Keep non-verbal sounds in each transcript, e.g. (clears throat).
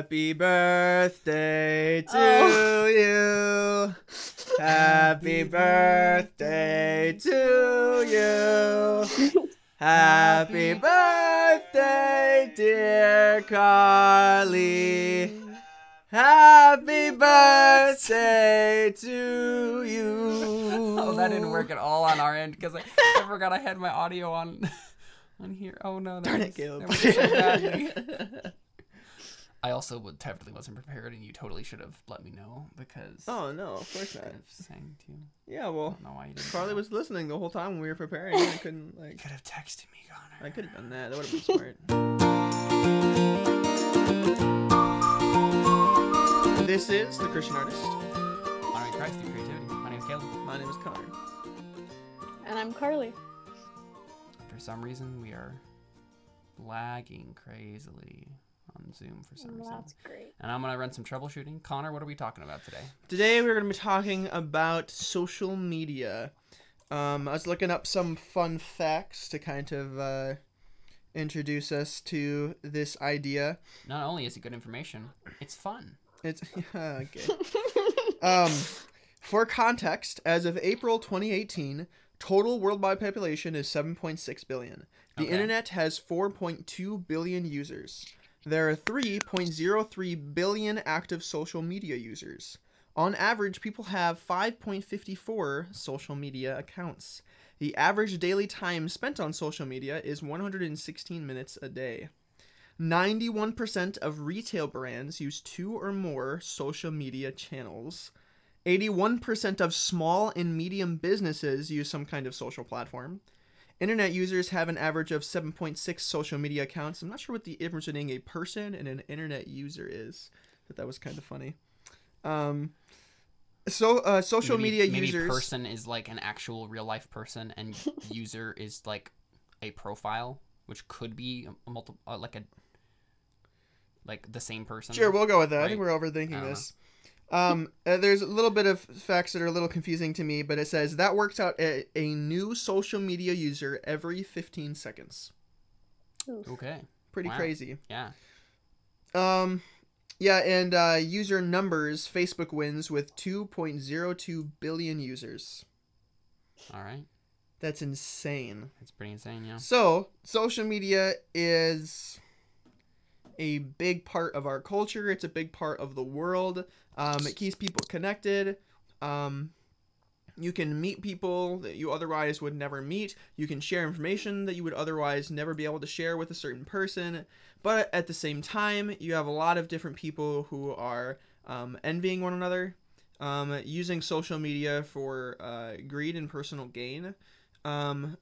Happy birthday to Oh. you. Happy birthday to you. Happy birthday, dear Carly. Happy birthday to you. Oh, that didn't work at all on our end because I, I forgot I had my audio on (laughs) on here. Oh no, that Darn was, it, Caleb. that was so badly. (laughs) I also would definitely wasn't prepared, and you totally should have let me know because oh no, of course I not. could have sang to you. Yeah, I well, don't know why you didn't. Carly know. was listening the whole time when we were preparing. I couldn't You like. could have texted me, Connor. I could have done that. That would have been smart. (laughs) This is the Christian artist. Honoring Christ through creativity. My name is Caleb. My name is Connor. And I'm Carly. For some reason, we are lagging crazily on Zoom for some reason. That's great. And I'm gonna run some troubleshooting. Connor, what are we talking about today? Today we're going to be talking about social media. Um, I was looking up some fun facts to kind of uh, introduce us to this idea. Not only is it good information, it's fun. It's (laughs) okay. Um, for context, as of April 2018, total worldwide population is 7.6 billion. The Okay. internet has 4.2 billion users. There are 3.03 billion active social media users. On average, people have 5.54 social media accounts. The average daily time spent on social media is 116 minutes a day. 91% of retail brands use two or more social media channels. 81% of small and medium businesses use some kind of social platform. Internet users have an average of 7.6 social media accounts. I'm not sure what the difference between a person and an internet user is, but that was kind of funny. Um, so uh, social maybe, media maybe users. person is like an actual real life person, and (laughs) user is like a profile, which could be a multiple, uh, like a like the same person. Sure, we'll go with that. I think we're overthinking this. Um, uh, there's a little bit of facts that are a little confusing to me, but it says that works out a, a new social media user every 15 seconds. Oof. Okay. Pretty Wow. crazy. Yeah. Um, yeah, and uh, user numbers, Facebook wins with 2.02 billion users. All right. That's insane. That's pretty insane. Yeah. So, social media is a big part of our culture. It's a big part of the world. Um, it keeps people connected. Um, you can meet people that you otherwise would never meet. You can share information that you would otherwise never be able to share with a certain person. But at the same time, you have a lot of different people who are um, envying one another, um, using social media for uh, greed and personal gain. Um,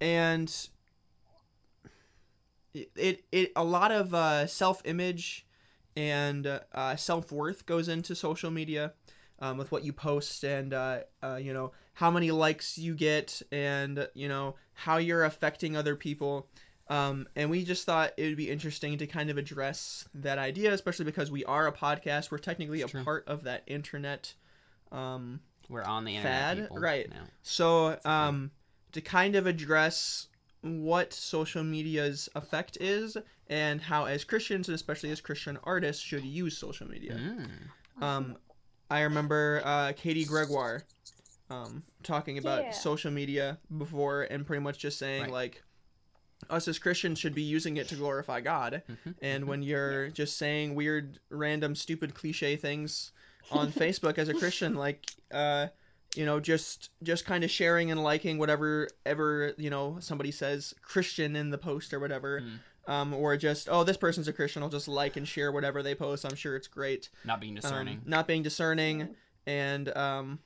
and it, it, a lot of uh, self-image and uh, self-worth goes into social media um, with what you post and uh, uh, you know how many likes you get and you know how you're affecting other people um, and we just thought it would be interesting to kind of address that idea especially because we are a podcast we're technically It's a true. part of that internet um, We're on the internet. Fad? Right. Now. so, um, to kind of address what social media's effect is and how, as Christians and especially as Christian artists, should use social media. Mm. Um, I remember uh, Katie Gregoire um, talking about Yeah. social media before and pretty much just saying, Right. like, us as Christians should be using it to glorify God. Mhm, And when you're just saying weird, random, stupid cliche things on (laughs) Facebook as a Christian, like, uh, you know, just just kind of sharing and liking whatever ever you know somebody says Christian in the post or whatever, Mm. um, or just oh this person's a Christian, I'll just like and share whatever they post. I'm sure it's great. not being Um, discerning. not being discerning, and um,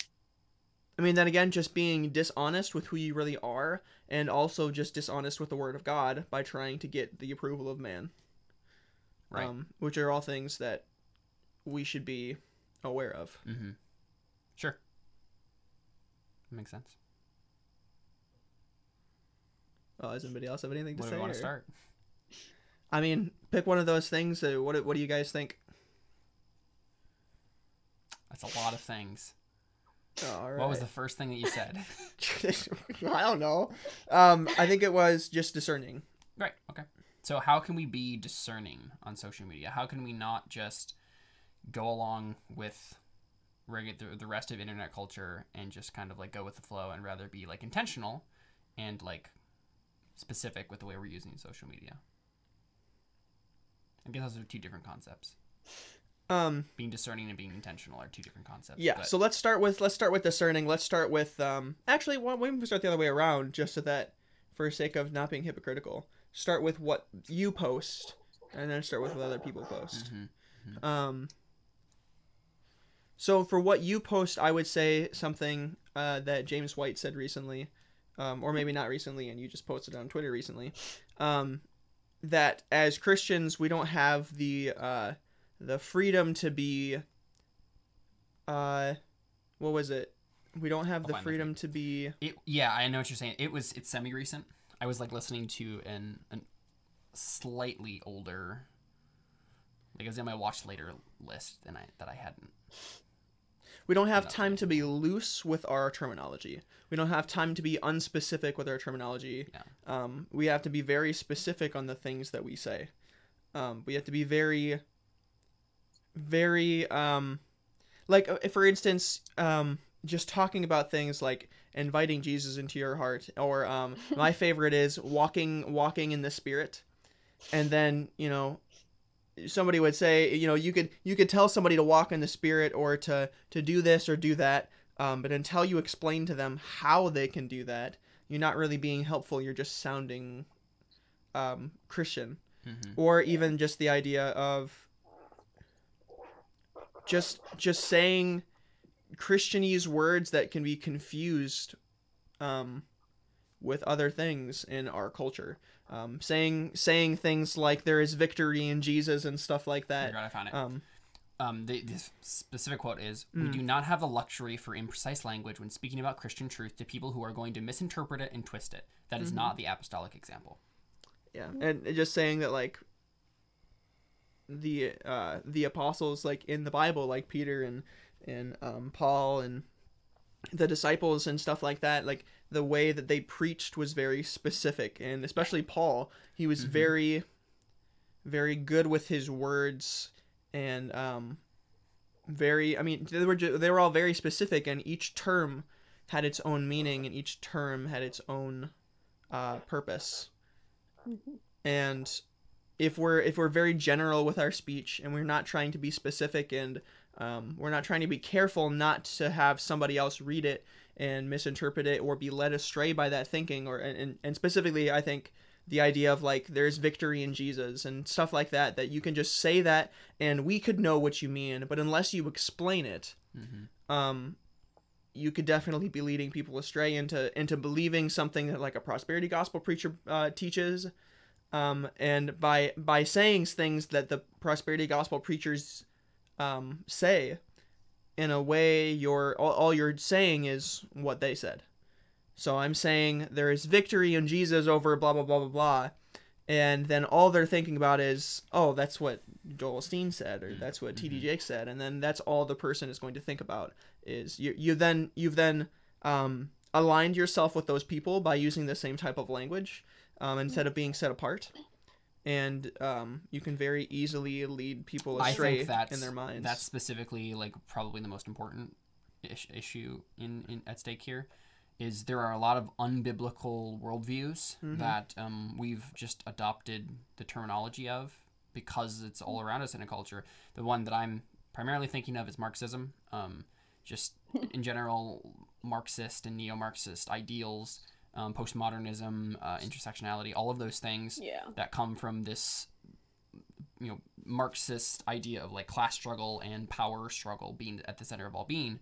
I mean then again, just being dishonest with who you really are, and also just dishonest with the Word of God by trying to get the approval of man right. um, which are all things that we should be aware of. mm-hmm. Sure. Makes sense. Oh, does anybody else have anything to Where say? do we want to start? I mean, pick one of those things. Uh, what What do you guys think? That's a lot of things. Oh, all right. What was the first thing that you said? (laughs) (laughs) I don't know. Um, I think it was just discerning. right. Okay. So how can we be discerning on social media? How can we not just go along with regu- the, the rest of internet culture and just kind of like go with the flow and rather be like intentional and like specific with the way we're using social media? I guess those are two different concepts. Um, Being discerning and being intentional are two different concepts. yeah. but- So let's start with let's start with discerning. Let's start with um. Actually, why don't we start the other way around, just so that, for sake of not being hypocritical, start with what you post, and then start with what other people post. Mhm. Um. So for what you post, I would say something uh, that James White said recently, um, or maybe not recently, and you just posted on Twitter recently, um, that as Christians we don't have the uh, the freedom to be. Uh, what was it? We don't have I'll the freedom to be. It, yeah, I know what you're saying. It was it's semi recent. I was like listening to an an slightly older, like it was in my watch later list than I that I hadn't. We don't have time to be loose with our terminology. We don't have time to be unspecific with our terminology. Yeah. Um, we have to be very specific on the things that we say. Um, we have to be very, very, um, like uh, for instance, um, just talking about things like inviting Jesus into your heart, or um, my (laughs) favorite is walking, walking in the Spirit, and then you know somebody would say you know you could you could tell somebody to walk in the spirit or to to do this or do that um, but until you explain to them how they can do that you're not really being helpful. You're just sounding um, christian. Hmm or even just the idea of just just saying christianese words that can be confused um, with other things in our culture um, saying saying things like there is victory in jesus and stuff like that forgot I found it. um, Um, the, this specific quote is: "We Mm. do not have the luxury for imprecise language when speaking about Christian truth to people who are going to misinterpret it and twist it. That is Mhm. not the apostolic example." yeah and just saying that like the uh the apostles like in the bible like peter and and um paul and the disciples and stuff like that like the way that they preached was very specific and especially paul he was Mhm. very very good with his words and um very i mean they were ju- they were all very specific and each term had its own meaning and each term had its own uh purpose and if we're if we're very general with our speech and we're not trying to be specific and um, we're not trying to be careful not to have somebody else read it and misinterpret it or be led astray by that thinking or and, and specifically i think the idea of like there's victory in jesus and stuff like that that you can just say that and we could know what you mean but unless you explain it hmm um you could definitely be leading people astray into into believing something that like a prosperity gospel preacher uh, teaches um and by by saying things that the prosperity gospel preachers um say in a way you're all, all you're saying is what they said. So i'm saying there is victory in jesus over blah blah blah blah blah. And then all they're thinking about is oh that's what joel Osteen said or that's what td Mhm. jakes said. And then that's all the person is going to think about is you you then you've then um, aligned yourself with those people by using the same type of language um, instead of being set apart and um, you can very easily lead people I astray think that's in their minds that's specifically like probably the most important ish- issue in, in at stake here is there are a lot of unbiblical worldviews Mhm. that um, we've just adopted the terminology of because it's all around us in a culture. The one that I'm primarily thinking of is Marxism. Um, just (laughs) in general, Marxist and neo-Marxist ideals, um, postmodernism, uh, intersectionality, all of those things Yeah. that come from this you know marxist idea of like class struggle and power struggle being at the center of all being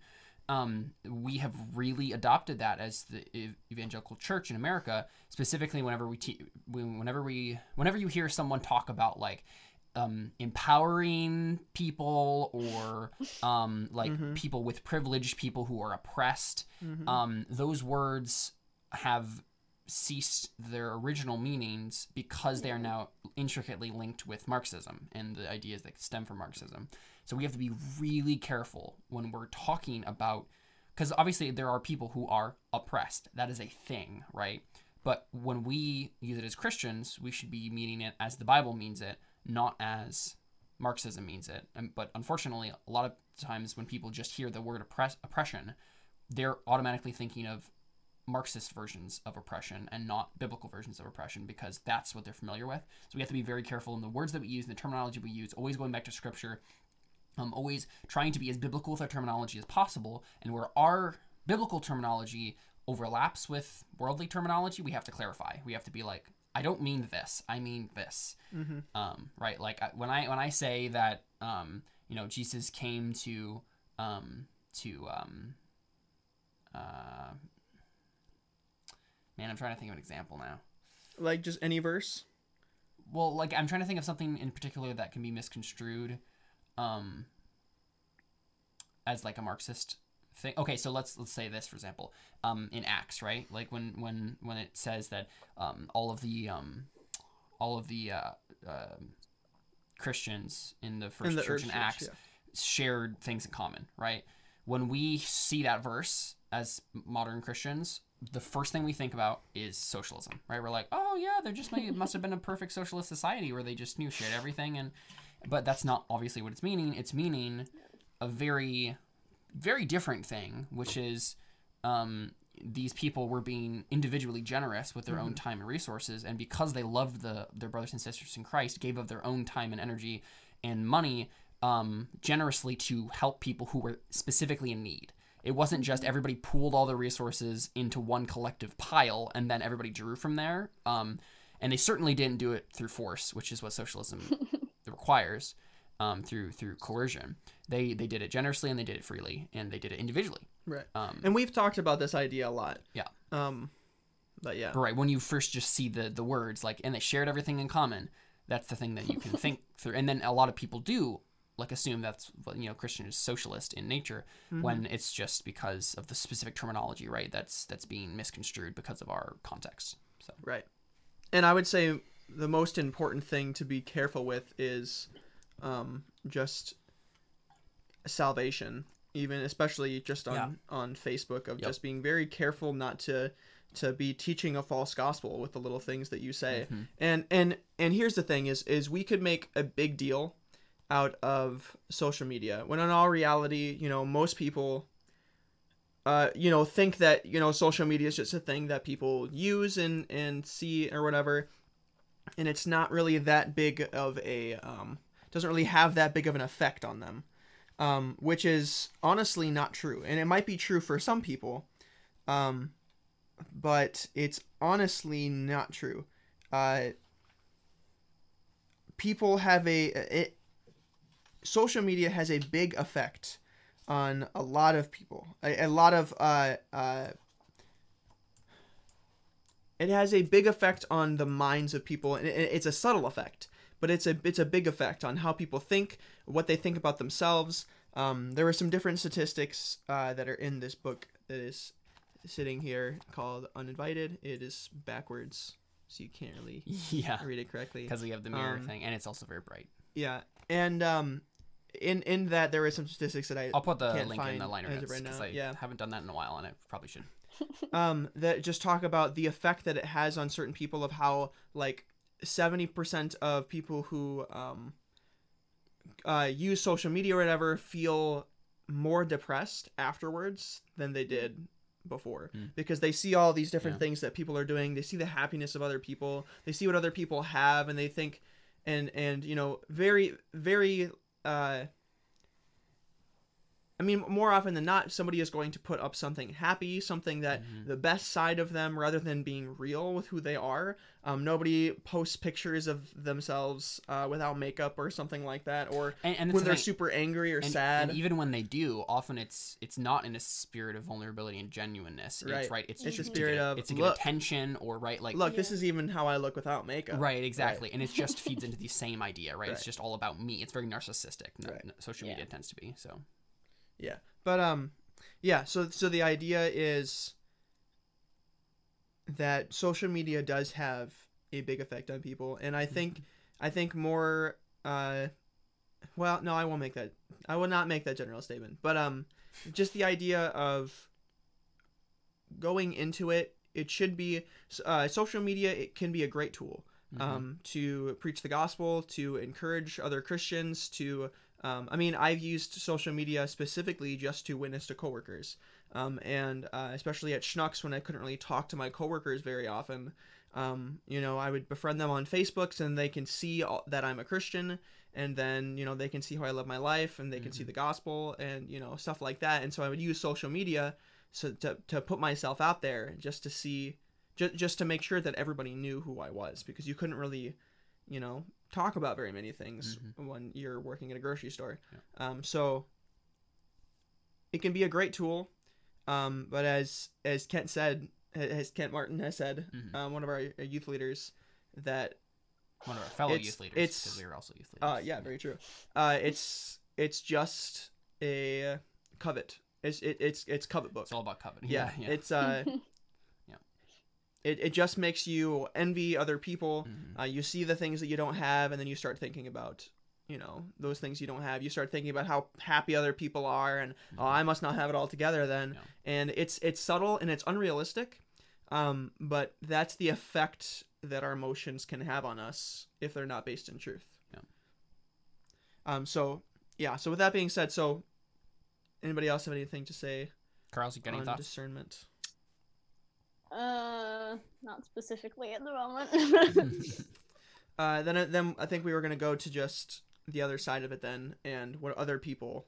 um, we have really adopted that as the evangelical church in america specifically whenever we te- whenever we whenever you hear someone talk about like um, empowering people or um, like Mhm. people with privilege people who are oppressed Mhm. um, those words have ceased their original meanings because they are mm-hmm. now intricately linked with Marxism and the ideas that stem from Marxism. So we have to be really careful when we're talking about, because obviously there are people who are oppressed. That is a thing, right? But when we use it as Christians, we should be meaning it as the Bible means it, not as Marxism means it. But unfortunately, a lot of times when people just hear the word oppress- oppression, they're automatically thinking of Marxist versions of oppression and not biblical versions of oppression because that's what they're familiar with. So we have to be very careful in the words that we use, and the terminology we use, always going back to scripture, um, always trying to be as biblical with our terminology as possible. And where our biblical terminology overlaps with worldly terminology, we have to clarify. We have to be like, I don't mean this. I mean this. Mm-hmm. Um, right? Like I- when I when I say that, um, you know, Jesus came to um, to um, uh, man, I'm trying to think of an example now. Like just any verse. Well, like I'm trying to think of something in particular that can be misconstrued, um, as like a Marxist thing. Okay, so let's let's say this for example, um, in Acts, right? Like when when when it says that um, all of the um, all of the uh, um Christians in the first in the church in Acts yeah. shared things in common, right? When we see that verse as modern Christians, the first thing we think about is socialism, right? We're like, oh yeah, there just may, must have been a perfect socialist society where they just knew shit everything, and but that's not obviously what it's meaning. It's meaning a very, very different thing, which is um, these people were being individually generous with their own time and resources, and because they loved the their brothers and sisters in Christ, gave of their own time and energy and money um, generously to help people who were specifically in need. It wasn't just everybody pooled all their resources into one collective pile and then everybody drew from there. Um, and they certainly didn't do it through force, which is what socialism (laughs) requires um, through through coercion. They they did it generously and they did it freely and they did it individually. Right. Um, And we've talked about this idea a lot. Yeah. Um, but yeah. But right when you first just see the the words like and they shared everything in common, that's the thing that you can (laughs) think through. And then a lot of people do like assume that's what you know Christian is socialist in nature when it's just because of the specific terminology, right? That's that's being misconstrued because of our context. So Right. And I would say the most important thing to be careful with is um, just salvation, even especially just on Yeah. on Facebook of Yep. just being very careful not to to be teaching a false gospel with the little things that you say. Mhm. And and and here's the thing is is we could make a big deal out of social media when in all reality, you know, most people uh, you know, think that you know social media is just a thing that people use and and see or whatever, and it's not really that big of a um, doesn't really have that big of an effect on them, um, which is honestly not true, and it might be true for some people, um, but it's honestly not true. Uh, people have a it, social media has a big effect on a lot of people. A, a lot of uh, uh, it has a big effect on the minds of people, and it, it's a subtle effect, but it's a it's a big effect on how people think, what they think about themselves. Um, there are some different statistics uh, that are in this book that is sitting here called Uninvited. It is backwards, so you can't really (laughs) yeah, read it correctly. because we have the mirror Um, thing, and it's also very bright. Yeah, and um, in in that there are some statistics that I I'll put the can't link in the liner notes because now, I yeah. haven't done that in a while, and I probably should. (laughs) (laughs) um that just talk about the effect that it has on certain people of how like 70% of people who um uh use social media or whatever feel more depressed afterwards than they did before Hmm. because they see all these different Yeah. things that people are doing they see the happiness of other people they see what other people have and they think and and you know very very uh I mean, more often than not, somebody is going to put up something happy, something that Mhm. the best side of them, rather than being real with who they are. Um, nobody posts pictures of themselves uh, without makeup or something like that, or And, and when they're thing. super angry or and, sad. and even when they do, often it's it's not in a spirit of vulnerability and genuineness. Right. It's right. It's, It's a spirit get- of, it's to get attention or right like Look, this is even how I look without makeup. right exactly, and it just feeds (laughs) into the same idea, right? It's just all about me. It's very narcissistic. n- Right. n- social Yeah. media tends to be so. Yeah, but um, yeah. So so the idea is that social media does have a big effect on people, and I think I think more uh, well, no, I won't make that. I will not make that general statement, but um, just the idea of going into it it should be uh, social media it can be a great tool Mhm. um, to preach the gospel to encourage other christians to um, i mean i've used social media specifically just to witness to coworkers. Um, and uh, especially at schnucks when i couldn't really talk to my coworkers very often. Um, you know i would befriend them on facebook and they can see all, that i'm a christian and then you know they can see how i live my life and they can see Mhm. the gospel and you know stuff like that. And so i would use social media so to, to put myself out there just to see just, just to make sure that everybody knew who i was because you couldn't really you know talk about very many things when you're working at a grocery store um, so it can be a great tool um, but as as kent said as kent martin has said Mhm. um, one of our youth leaders that One of our fellow it's- youth leaders. it's- because we were also youth leaders. uh, yeah, very true. Uh, it's it's just a covet. It's it, it's it's covet book. It's all about covet. yeah, yeah. it's uh, Yeah. (laughs) It, it just makes you envy other people. Mhm. Uh, you see the things that you don't have, and then you start thinking about you know those things you don't have. You start thinking about how happy other people are, and oh, I must not have it all together then. Yeah. And it's it's subtle and it's unrealistic, um, but that's the effect that our emotions can have on us if they're not based in truth. Yeah. Um. So yeah. So with that being said, so anybody else have anything to say Carl's, you got any on thoughts? discernment? Uh, not specifically at the moment. (laughs) (laughs) Uh, then I- then I think we were gonna go to just the other side of it then, and what other people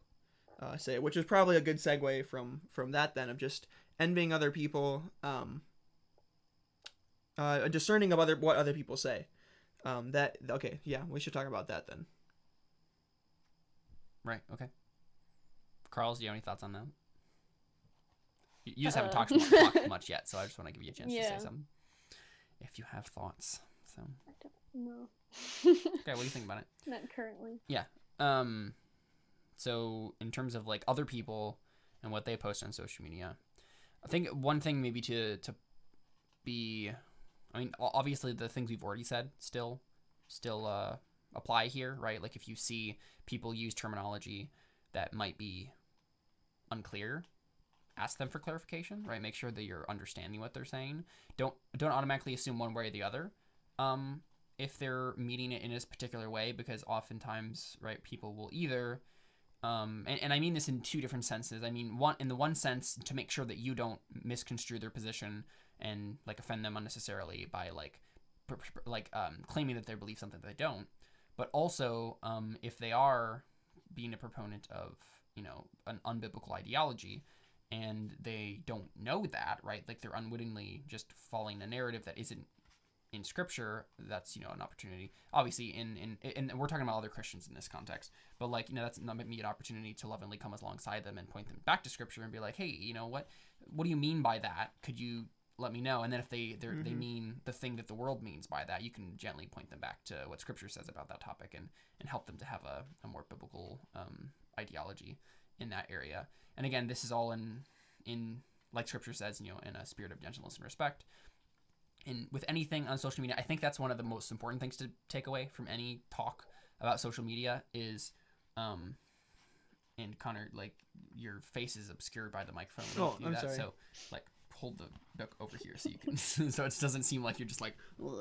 uh, say, which is probably a good segue from from that then of just envying other people, um, uh, discerning of other what other people say. Um, that okay, yeah, we should talk about that then. Right. Okay. Carl's, do you have any thoughts on that? You, just haven't talked, (laughs) much, yet, so I just want to give you a chance to say something. If you have thoughts. So, I don't know. okay, what do you think about it? (laughs) Not currently. Yeah. Um, so in terms of like other people and what they post on social media, I think one thing maybe to to be, I mean, obviously the things we've already said still still uh, apply here, right? Like if you see people use terminology that might be unclear, ask them for clarification, right? Make sure that you're understanding what they're saying. Don't don't automatically assume one way or the other. Um, if they're meeting it in this particular way because oftentimes right people will either um, and, and i mean this in two different senses i mean one in the one sense to make sure that you don't misconstrue their position and like offend them unnecessarily by like pr- pr- like um, claiming that they believe something that they don't but also um, if they are being a proponent of you know an unbiblical ideology and they don't know that right? Like they're unwittingly just following a narrative that isn't in scripture that's you know an opportunity. Obviously in in and we're talking about other christians in this context but like you know that's not me an opportunity to lovingly come alongside them and point them back to scripture and be like hey you know what? What do you mean by that? Could you let me know? And then if they they they mean the thing that the world means by that you can gently point them back to what scripture says about that topic and and help them to have a, a more biblical um, ideology in that area and again this is all in in like scripture says you know in a spirit of gentleness and respect and with anything on social media, I think that's one of the most important things to take away from any talk about social media is, um, and Connor, like your face is obscured by the microphone. Oh, I'm that, sorry. So, like, hold the book over here so you can, (laughs) so it doesn't seem like you're just like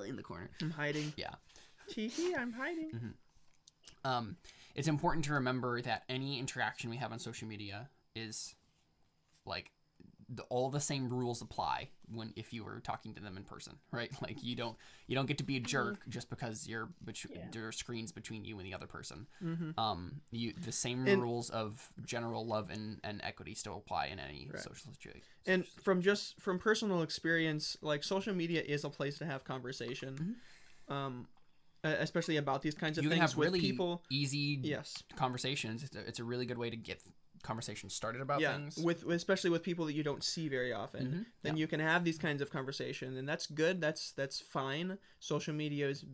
in the corner. I'm hiding. Yeah. Tee I'm hiding. Um, it's important to remember that any interaction we have on social media is like the, all the same rules apply when if you were talking to them in person, (laughs) right? Like you don't you don't get to be a jerk just because you're bet- Yeah. there are screens between you and the other person. Mm-hmm. Um, you the same And- rules of general love and, and equity still apply in any Right. social situation. And from just from personal experience, like social media is a place to have conversation, um, e- especially about these kinds of Mm-hmm. you things have with really people. easy Yes. conversations. It's a, it's a really good way to get conversations started about yeah, things. with especially with people that you don't see very often. Mhm, Then yeah. you can have these kinds of conversations, and that's good. That's that's fine. Social media is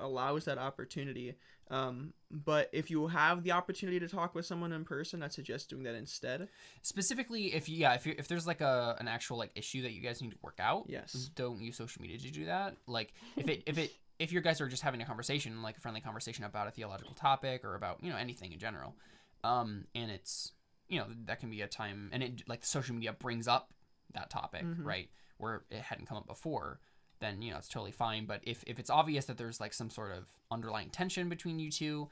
allows that opportunity. Um, but if you have the opportunity to talk with someone in person, I suggest doing that instead. specifically if you yeah if, you if there's like a an actual like issue that you guys need to work out Yes. don't use social media to do that like if it if it if you guys are just having a conversation like a friendly conversation about a theological topic or about you know anything in general um and it's you know that can be a time and it like social media brings up that topic Mhm. right where it hadn't come up before, then you know it's totally fine. But if if it's obvious that there's like some sort of underlying tension between you two,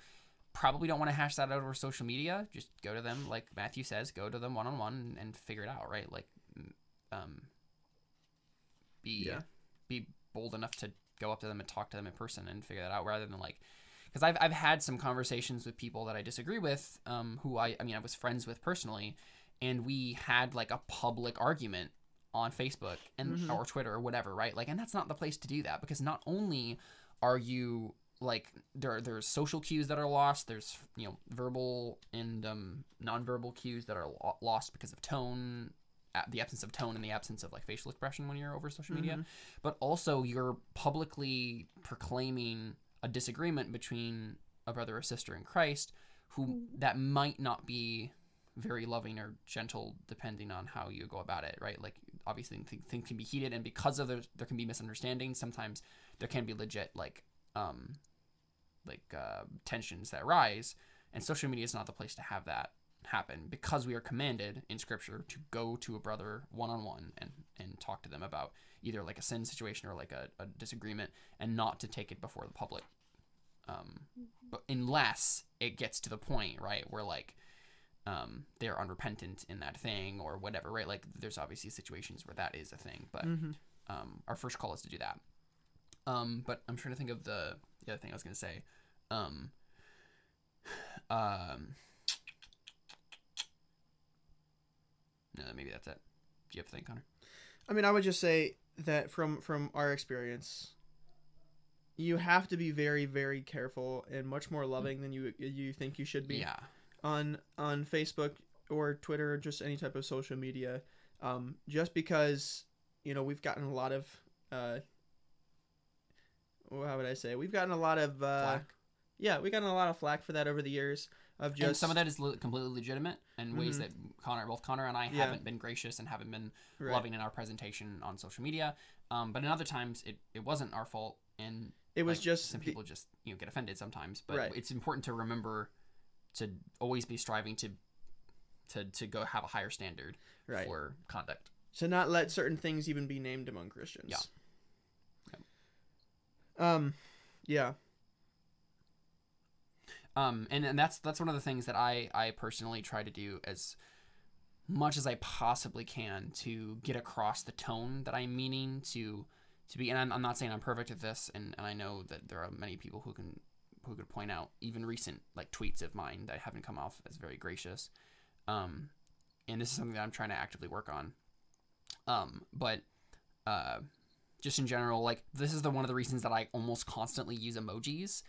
probably don't want to hash that out over social media. Just go to them, like Matthew says, go to them one on one and figure it out, right? Like, um, be Yeah. be bold enough to go up to them and talk to them in person and figure that out, rather than like, because I've I've had some conversations with people that I disagree with, um, who I I mean I was friends with personally, and we had like a public argument on Facebook and Mhm. or Twitter or whatever, right? Like, and that's not the place to do that because not only are you like there there's social cues that are lost, there's you know verbal and um, nonverbal cues that are lo- lost because of tone, the absence of tone and the absence of like facial expression when you're over social media, Mhm. but also you're publicly proclaiming a disagreement between a brother or sister in Christ who that might not be very loving or gentle depending on how you go about it right? Like obviously th- things can be heated and because of there there can be misunderstandings sometimes there can be legit like um like uh, tensions that rise and social media is not the place to have that happen because we are commanded in scripture to go to a brother one-on-one and and talk to them about either like a sin situation or like a, a disagreement and not to take it before the public um but unless it gets to the point right where like um they're unrepentant in that thing or whatever right like there's obviously situations where that is a thing but Mhm. um, our first call is to do that. Um, but I'm trying to think of the the other thing I was gonna say. Um, (sighs) no, maybe that's it. Do you have to think, Connor? I mean, I would just say that from from our experience, you have to be very very careful and much more loving than you you think you should be Yeah, on on Facebook or Twitter or just any type of social media. Um, just because you know we've gotten a lot of uh, well, how would I say we've gotten a lot of uh, Flack. yeah we've gotten a lot of flack for that over the years of just and some of that is le- completely legitimate in ways Mhm. that Connor, both Connor and I, Yeah. haven't been gracious and haven't been right. loving in our presentation on social media. Um, but in other times, it, it wasn't our fault, and It was like, just some the- people just you know get offended sometimes but Right. it's important to remember to always be striving to to to go have a higher standard right for conduct to not let certain things even be named among Christians. Yeah. Um, yeah. Um and, and that's that's one of the things that i i personally try to do as much as i possibly can to get across the tone that i'm meaning to to be and i'm, I'm not saying i'm perfect at this and, and i know that there are many people who can who could point out even recent like tweets of mine that haven't come off as very gracious. Um and this is something that i'm trying to actively work on. Um but uh just in general like this is the one of the reasons that i almost constantly use emojis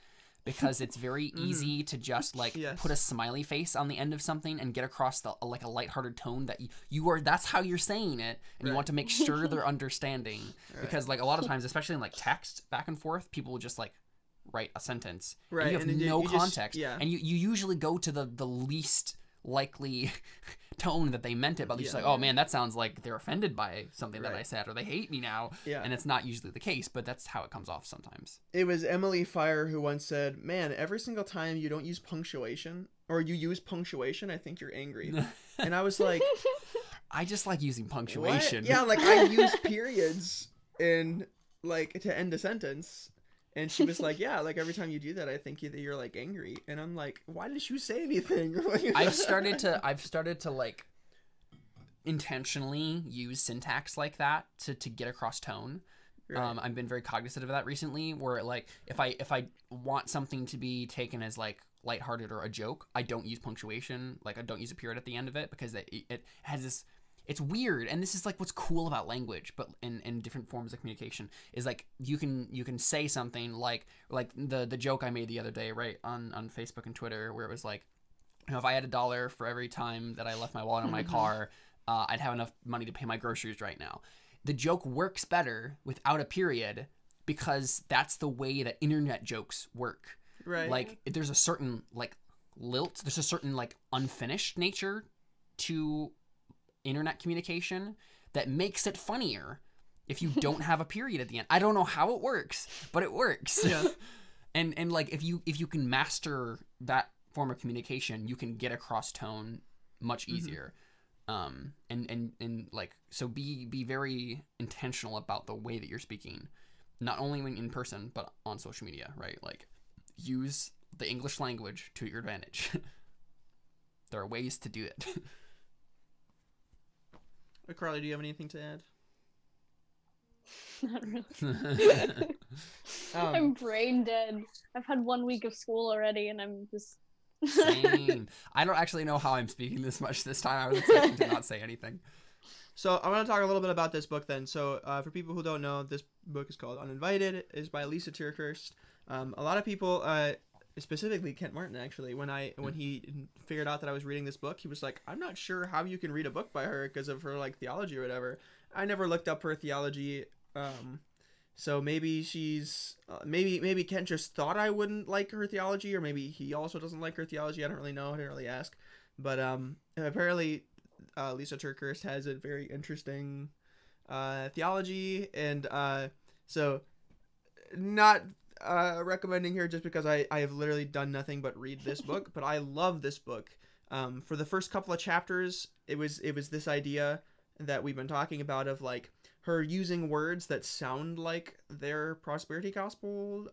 because it's very (laughs) Mhm. easy to just like Yes. put a smiley face on the end of something and get across the like a lighthearted tone that you, you are that's how you're saying it and you want to make sure they're (laughs) understanding Right. because like a lot of times (laughs) especially in like text back and forth people will just like write a sentence Right, and you have and no you just- context yeah. and you, you usually go to the the least likely (laughs) tone that they meant it but you're just Yeah. like oh man that sounds like they're offended by something that i said or they hate me now Yeah. and it's not usually the case but that's how it comes off sometimes it was Emily Fire who once said, "Man, every single time you don't use punctuation or you use punctuation, I think you're angry." (laughs) and I was like, i just like using "What?" punctuation Yeah, like I use (laughs) periods in like to end a sentence. And she was like, "Yeah, like every time you do that, I think you, that you're like angry." And I'm like, "Why did you say anything?" (laughs) I've started to I've started to like intentionally use syntax like that to, to get across tone. Right. Um, I've been very cognizant of that recently. Where like if I if I want something to be taken as like lighthearted or a joke, I don't use punctuation. Like I don't use a period at the end of it because it, it has this. It's weird, and this is like what's cool about language, but in, in different forms of communication is like you can you can say something like like the the joke I made the other day right on on Facebook and Twitter where it was like you know, if I had a dollar for every time that I left my wallet in my Mhm. car, uh, I'd have enough money to pay my groceries right now. The joke works better without a period because that's the way that internet jokes work. right. Like there's a certain like lilt, there's a certain like unfinished nature to internet communication that makes it funnier if you don't have a period at the end. I don't know how it works, but it works. Yeah. (laughs) and and like if you if you can master that form of communication, you can get across tone much Mhm. easier. um and and and like so be be very intentional about the way that you're speaking not only when in person but on social media right like use the english language to your advantage (laughs) there are ways to do it (laughs) Uh, Carly, do you have anything to add? Not really. (laughs) (laughs) I'm Um, brain dead. I've had one week of school already, and I'm just. Same. (laughs) I don't actually know how I'm speaking this much this time. I was expecting to not say anything. So I want to talk a little bit about this book then. So uh, for people who don't know, this book is called Uninvited. It is by Lisa TerKeurst. Um, a lot of people, uh, specifically Kent Martin, actually, when I when he figured out that I was reading this book, he was like, "I'm not sure how you can read a book by her because of her like theology or whatever." I never looked up her theology. Um, so maybe she's uh, maybe maybe Kent just thought I wouldn't like her theology, or maybe he also doesn't like her theology. I don't really know. I didn't really ask, but um, apparently uh, Lisa TerKeurst has a very interesting uh, theology, and uh, so not uh, recommending here just because I, I have literally done nothing but read this book, but I love this book. Um, for the first couple of chapters, it was it was this idea that we've been talking about of like her using words that sound like their prosperity gospel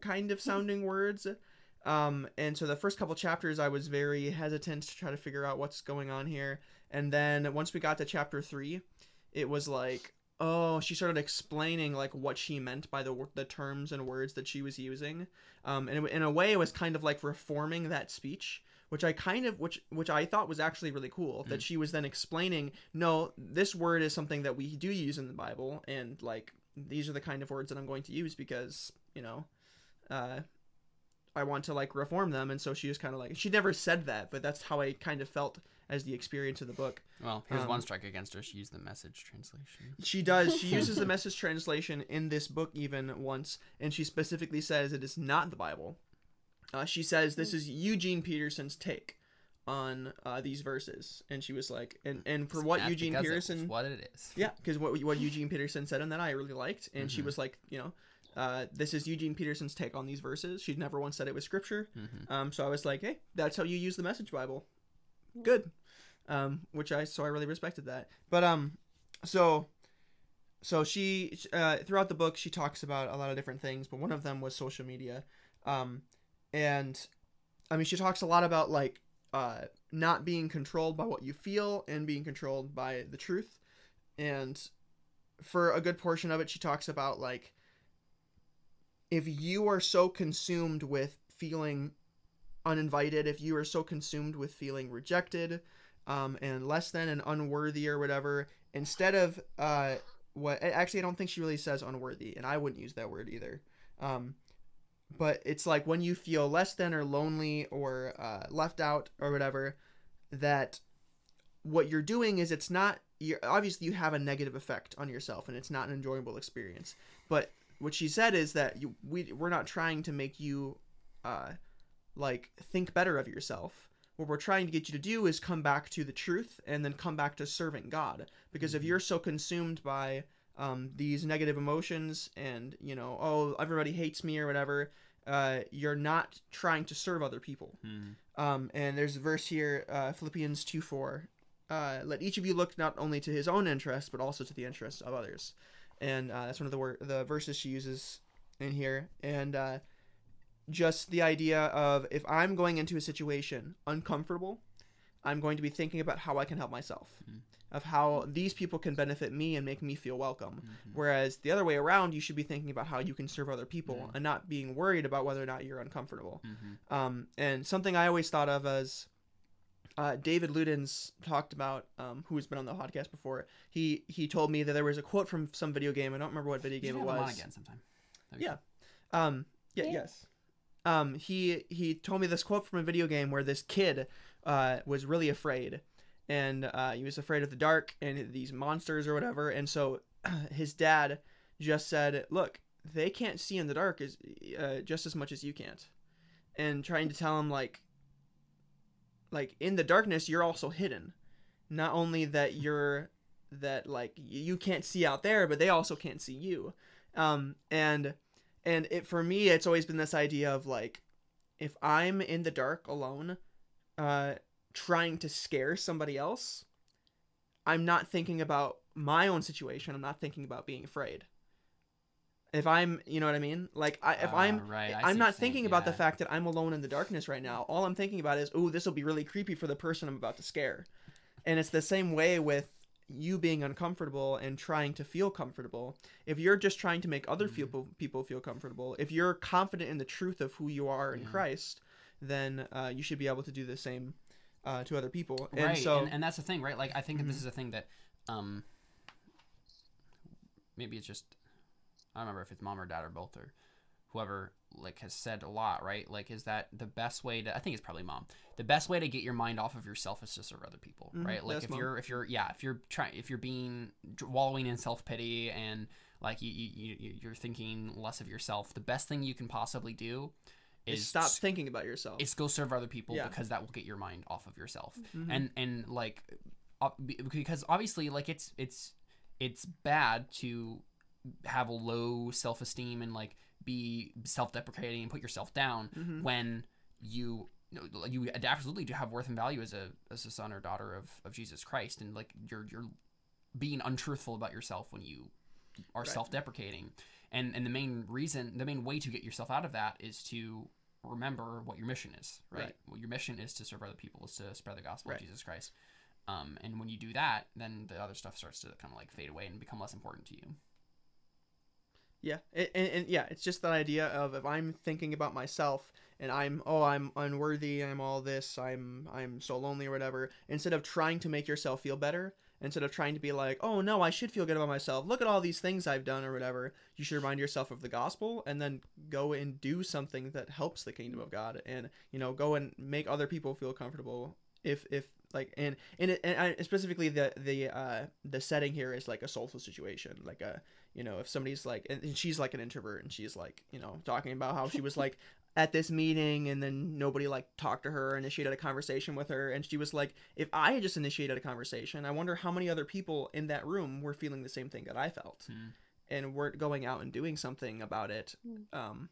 kind of sounding words. Um, and so the first couple chapters, I was very hesitant to try to figure out what's going on here. And then once we got to chapter three, it was like, oh, she started explaining like what she meant by the the terms and words that she was using. Um, and it, in a way, it was kind of like reforming that speech, which I kind of which which I thought was actually really cool. That she was then explaining, no, this word is something that we do use in the Bible, and like these are the kind of words that I'm going to use because you know. Uh, I want to like reform them, and so she was kind of like she never said that, but that's how I kind of felt as the experience of the book. Well, here's Um, one strike against her. She used the message translation. She does. She (laughs) uses the message translation in this book even once, and she specifically says it is not the Bible. Uh, she says this is Eugene Peterson's take on uh, these verses, and she was like, and and for what Eugene Peterson, It's what it is. yeah, (laughs) because what what Eugene Peterson said on that I really liked, and she Mhm. was like, you know, uh, this is Eugene Peterson's take on these verses. She'd never once said it was scripture. hmm Um, so I was like, hey, that's how you use the Message Bible. Good. Um, which I so I really respected that. But um, so so she uh, throughout the book she talks about a lot of different things, but one of them was social media. Um, and I mean she talks a lot about like uh not being controlled by what you feel and being controlled by the truth. And for a good portion of it, she talks about like if you are so consumed with feeling uninvited, if you are so consumed with feeling rejected, um, and less than and unworthy or whatever, instead of uh, what actually I don't think she really says unworthy, and I wouldn't use that word either. Um, but it's like when you feel less than or lonely or uh, left out or whatever, that what you're doing is it's not you're obviously you have a negative effect on yourself and it's not an enjoyable experience. But what she said is that you we we're not trying to make you uh like think better of yourself what we're trying to get you to do is come back to the truth and then come back to serving god because if Mhm. you're so consumed by um, these negative emotions and you know oh everybody hates me or whatever uh, you're not trying to serve other people Hmm. um, and there's a verse here, uh, Philippians 2 4. Uh, Let each of you look not only to his own interests, but also to the interests of others. And uh, that's one of the, wor- the verses she uses in here. And uh, just the idea of if I'm going into a situation uncomfortable, I'm going to be thinking about how I can help myself, Mhm. of how these people can benefit me and make me feel welcome. Mhm. Whereas the other way around, you should be thinking about how you can serve other people and not being worried about whether or not you're uncomfortable. Mhm. Um, and something I always thought of as uh, David Ludens talked about, um, who has been on the podcast before. He he told me that there was a quote from some video game. I don't remember what video You game it have him on was. again sometime. Yeah. fun. Um, yeah, Yeah. yes. Um, he he told me this quote from a video game where this kid uh, was really afraid, and uh, he was afraid of the dark and these monsters or whatever. And so (clears throat) his dad just said, "Look, they can't see in the dark as uh, just as much as you can't," and trying to tell him like, like in the darkness you're also hidden. Not only that you're that like you can't see out there, but they also can't see you. Um, and and it for me it's always been this idea of like if i'm in the dark alone uh trying to scare somebody else I'm not thinking about my own situation. I'm not thinking about being afraid. If I'm, you know what I mean? Like, I, if Ah, I'm, right, I you're not saying, thinking about the fact that I'm alone in the darkness right now. All I'm thinking about is, oh, this will be really creepy for the person I'm about to scare. And it's the same way with you being uncomfortable and trying to feel comfortable. If you're just trying to make other Mhm. people people feel comfortable, if you're confident in the truth of who you are in Yeah. Christ, then uh, you should be able to do the same uh, to other people. And right so, and, and that's the thing right like i think that this is a thing that um maybe it's just i don't remember if it's mom or dad or both or whoever like has said a lot right like is that the best way to i think it's probably mom the best way to get your mind off of yourself is to serve other people Mhm, right like that's if mom. you're if you're yeah if you're trying if you're being wallowing in self-pity and like you, you you- you're thinking less of yourself the best thing you can possibly do is is stop thinking about yourself. It's go serve other people Yeah. because that will get your mind off of yourself Mhm. and and like because obviously like it's it's it's bad to have a low self-esteem and like be self-deprecating and put yourself down Mhm. when you you absolutely do have worth and value as a as a son or daughter of, of Jesus Christ and like you're you're being untruthful about yourself when you are Right. self-deprecating and and the main reason the main way to get yourself out of that is to remember what your mission is right, Right. Well, your mission is to serve other people is to spread the gospel Right. of Jesus Christ um, and when you do that then the other stuff starts to kind of like fade away and become less important to you Yeah, and, and, yeah, it's just that idea of if I'm thinking about myself and I'm oh I'm unworthy, I'm all this, I'm I'm so lonely or whatever. Instead of trying to make yourself feel better, instead of trying to be like oh no I should feel good about myself, look at all these things I've done or whatever. You should remind yourself of the gospel and then go and do something that helps the kingdom of God and you know go and make other people feel comfortable. If if like and and, it, and I, specifically the the uh the setting here is like a soulful situation like a you know if somebody's like and, and she's like an introvert and she's like you know talking about how she was like (laughs) at this meeting and then nobody like talked to her or initiated a conversation with her and she was like if i had just initiated a conversation i wonder how many other people in that room were feeling the same thing that i felt Hmm. and weren't going out and doing something about it Mm. um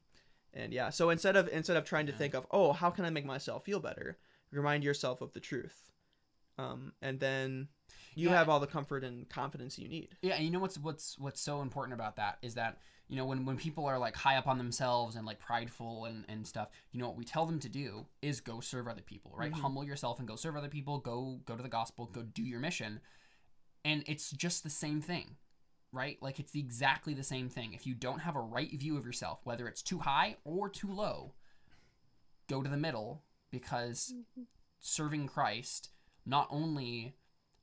and yeah so instead of instead of trying to Yeah. think of oh how can i make myself feel better remind yourself of the truth um and then you Yeah. have all the comfort and confidence you need Yeah, and you know what's what's what's so important about that is that you know when when people are like high up on themselves and like prideful and and stuff, you know what we tell them to do is go serve other people, right? Mhm. Humble yourself and go serve other people. Go go to the gospel. Go do your mission, and it's just the same thing, right? Like it's exactly the same thing. If you don't have a right view of yourself, whether it's too high or too low, go to the middle because serving Christ not only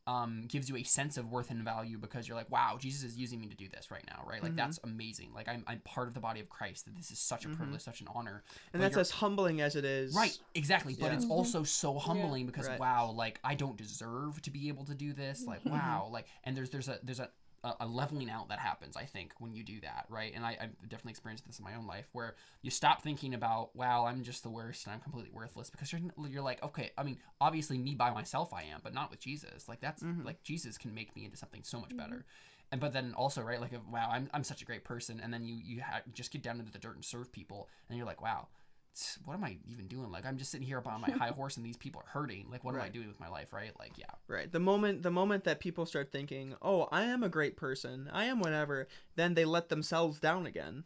um, gives you a sense of worth and value because you're like, wow, Jesus is using me to do this right now, right? Like Mhm. that's amazing. Like I'm, I'm part of the body of Christ. That this is such a Mhm. privilege, such an honor. and But that's as humbling as it is Right, exactly. But Yeah. it's Mhm. also so humbling because Right. wow, like I don't deserve to be able to do this. Like (laughs) Mhm. wow, like and there's there's a there's a a a leveling out that happens, I think, when you do that, right? And I, I've definitely experienced this in my own life, where you stop thinking about, "Wow, I'm just the worst and I'm completely worthless," because you're you're like, okay, I mean, obviously me by myself I am, but not with Jesus. Like that's Mhm. like Jesus can make me into something so much Mhm. better. And but then also, right, like, wow, I'm I'm such a great person, and then you you ha- just get down into the dirt and serve people, and you're like, wow, what am I even doing? Like, I'm just sitting here up on my (laughs) high horse, and these people are hurting. Like, what am I doing with my life, right? Like, yeah, Right. The moment the moment that people start thinking, "Oh, I am a great person. I am whatever," then they let themselves down again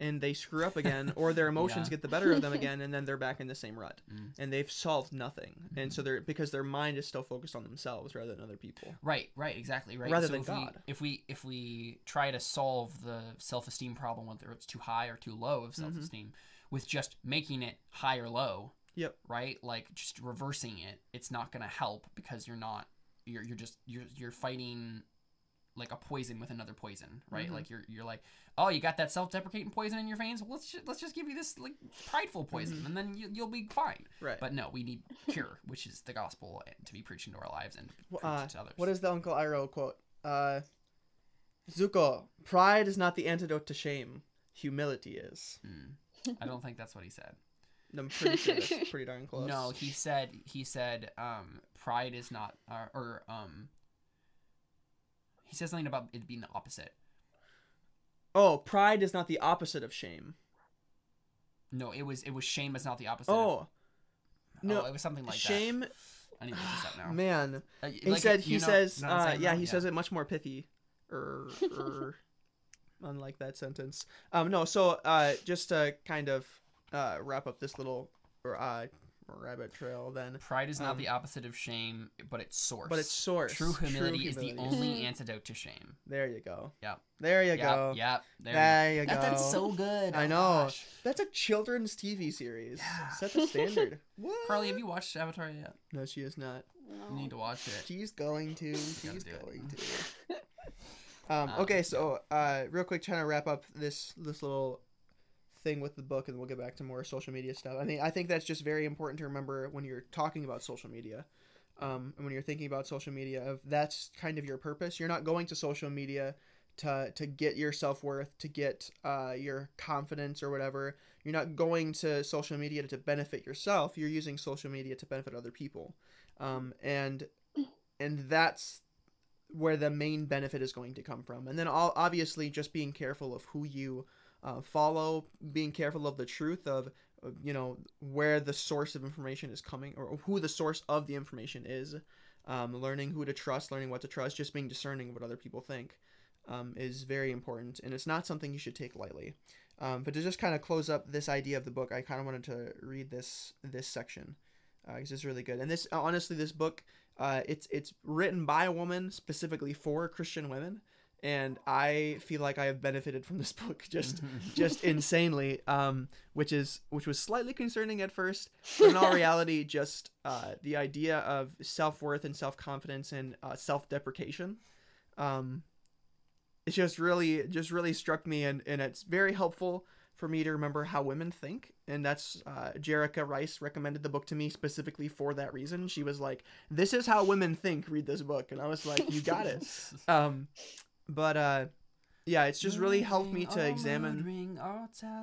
and they screw up again or their (laughs) emotions Yeah. get the better of them (laughs) again and then they're back in the same rut. Mm. And they've solved nothing. And so they're because their mind is still focused on themselves rather than other people. right, right, exactly, right. Rather so than if God. We, if we if we try to solve the self esteem problem, whether it's too high or too low of self esteem, with just making it high or low, Yep. right? Like just reversing it, it's not gonna help because you're not you're you're just you're you're fighting like a poison with another poison, right? Mhm. Like you're you're like, oh, you got that self-deprecating poison in your veins. Well, let's just, let's just give you this like prideful poison, Mhm. and then you, you'll be fine. Right. But no, we need cure, (laughs) which is the gospel and to be preached into our lives and uh, to others. what is the Uncle Iroh quote? Uh Zuko, pride is not the antidote to shame. Humility is. Hmm. I don't think that's what he said. (laughs) I'm pretty sure that's (laughs) pretty darn close. No, he said he said um, pride is not uh, or um. He says something about it being the opposite. Oh, pride is not the opposite of shame. No, it was it was shame is not the opposite. of- Oh, no. oh, it was something like shame I need to look this up now. (sighs) Man, Uh, he like, said you he know- says know what I'm uh, yeah he says it much more pithy or or (laughs) unlike that sentence um no so uh just to kind of uh wrap up this little uh rabbit trail then Pride is not um, the opposite of shame, but its source. but it's source True humility is the only (laughs) antidote to shame. there you go Yep. there you Yep, go Yep. There, there you That- go That's so good. I Oh, know. gosh. that's a children's tv series Yeah. set the standard (laughs) what? Carly, have you watched Avatar yet? no she is not You need to watch it. She's going to. She's do it. going to. Um, Um, okay, so uh, real quick, trying to wrap up this this little thing with the book, and we'll get back to more social media stuff. I mean, I think that's just very important to remember when you're talking about social media, um, and when you're thinking about social media. Of that's kind of your purpose. You're not going to social media to to get your self worth, to get uh, your confidence or whatever. You're not going to social media to benefit yourself. You're using social media to benefit other people, um, and and that's where the main benefit is going to come from. And then obviously just being careful of who you uh, follow, being careful of the truth of uh, you know where the source of information is coming or who the source of the information is. Um, learning who to trust, learning what to trust, just being discerning of what other people think um, is very important, and it's not something you should take lightly. Um, but to just kind of close up this idea of the book, I kind of wanted to read this this section because it's really good. And this honestly, this book uh, it's it's written by a woman specifically for Christian women, and I feel like I have benefited from this (laughs) book just (laughs) just insanely. Um, which is which was slightly concerning at first, but in all (laughs) reality, just uh, the idea of self worth and self confidence and uh, self deprecation. Um, it just really just really struck me, and and it's very helpful for me to remember how women think and that's uh, jerica rice recommended the book to me specifically for that reason she was like this is how women think read this book and i was like you got it (laughs) um but uh yeah it's just really helped me to examine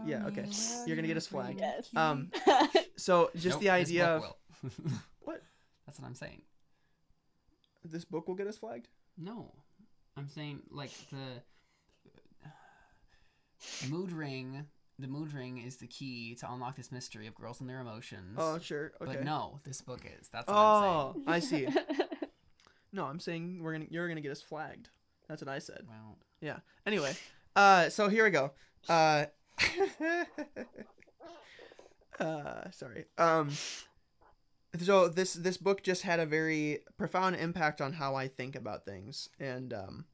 Yeah, okay. You're gonna get us flagged. Yes. Um, (laughs) so just Nope, the idea of. (laughs) What? That's what I'm saying. this book will get us flagged No, I'm saying like the mood ring. The mood ring is the key to unlock this mystery of girls and their emotions. oh sure okay But no, this book is. That's what I'm saying. oh i see (laughs) no i'm saying we're gonna you're gonna get us flagged that's what i said Well, Yeah. Anyway, uh, so here we go. Uh, (laughs) uh, sorry. Um, so this this book just had a very profound impact on how I think about things, and um,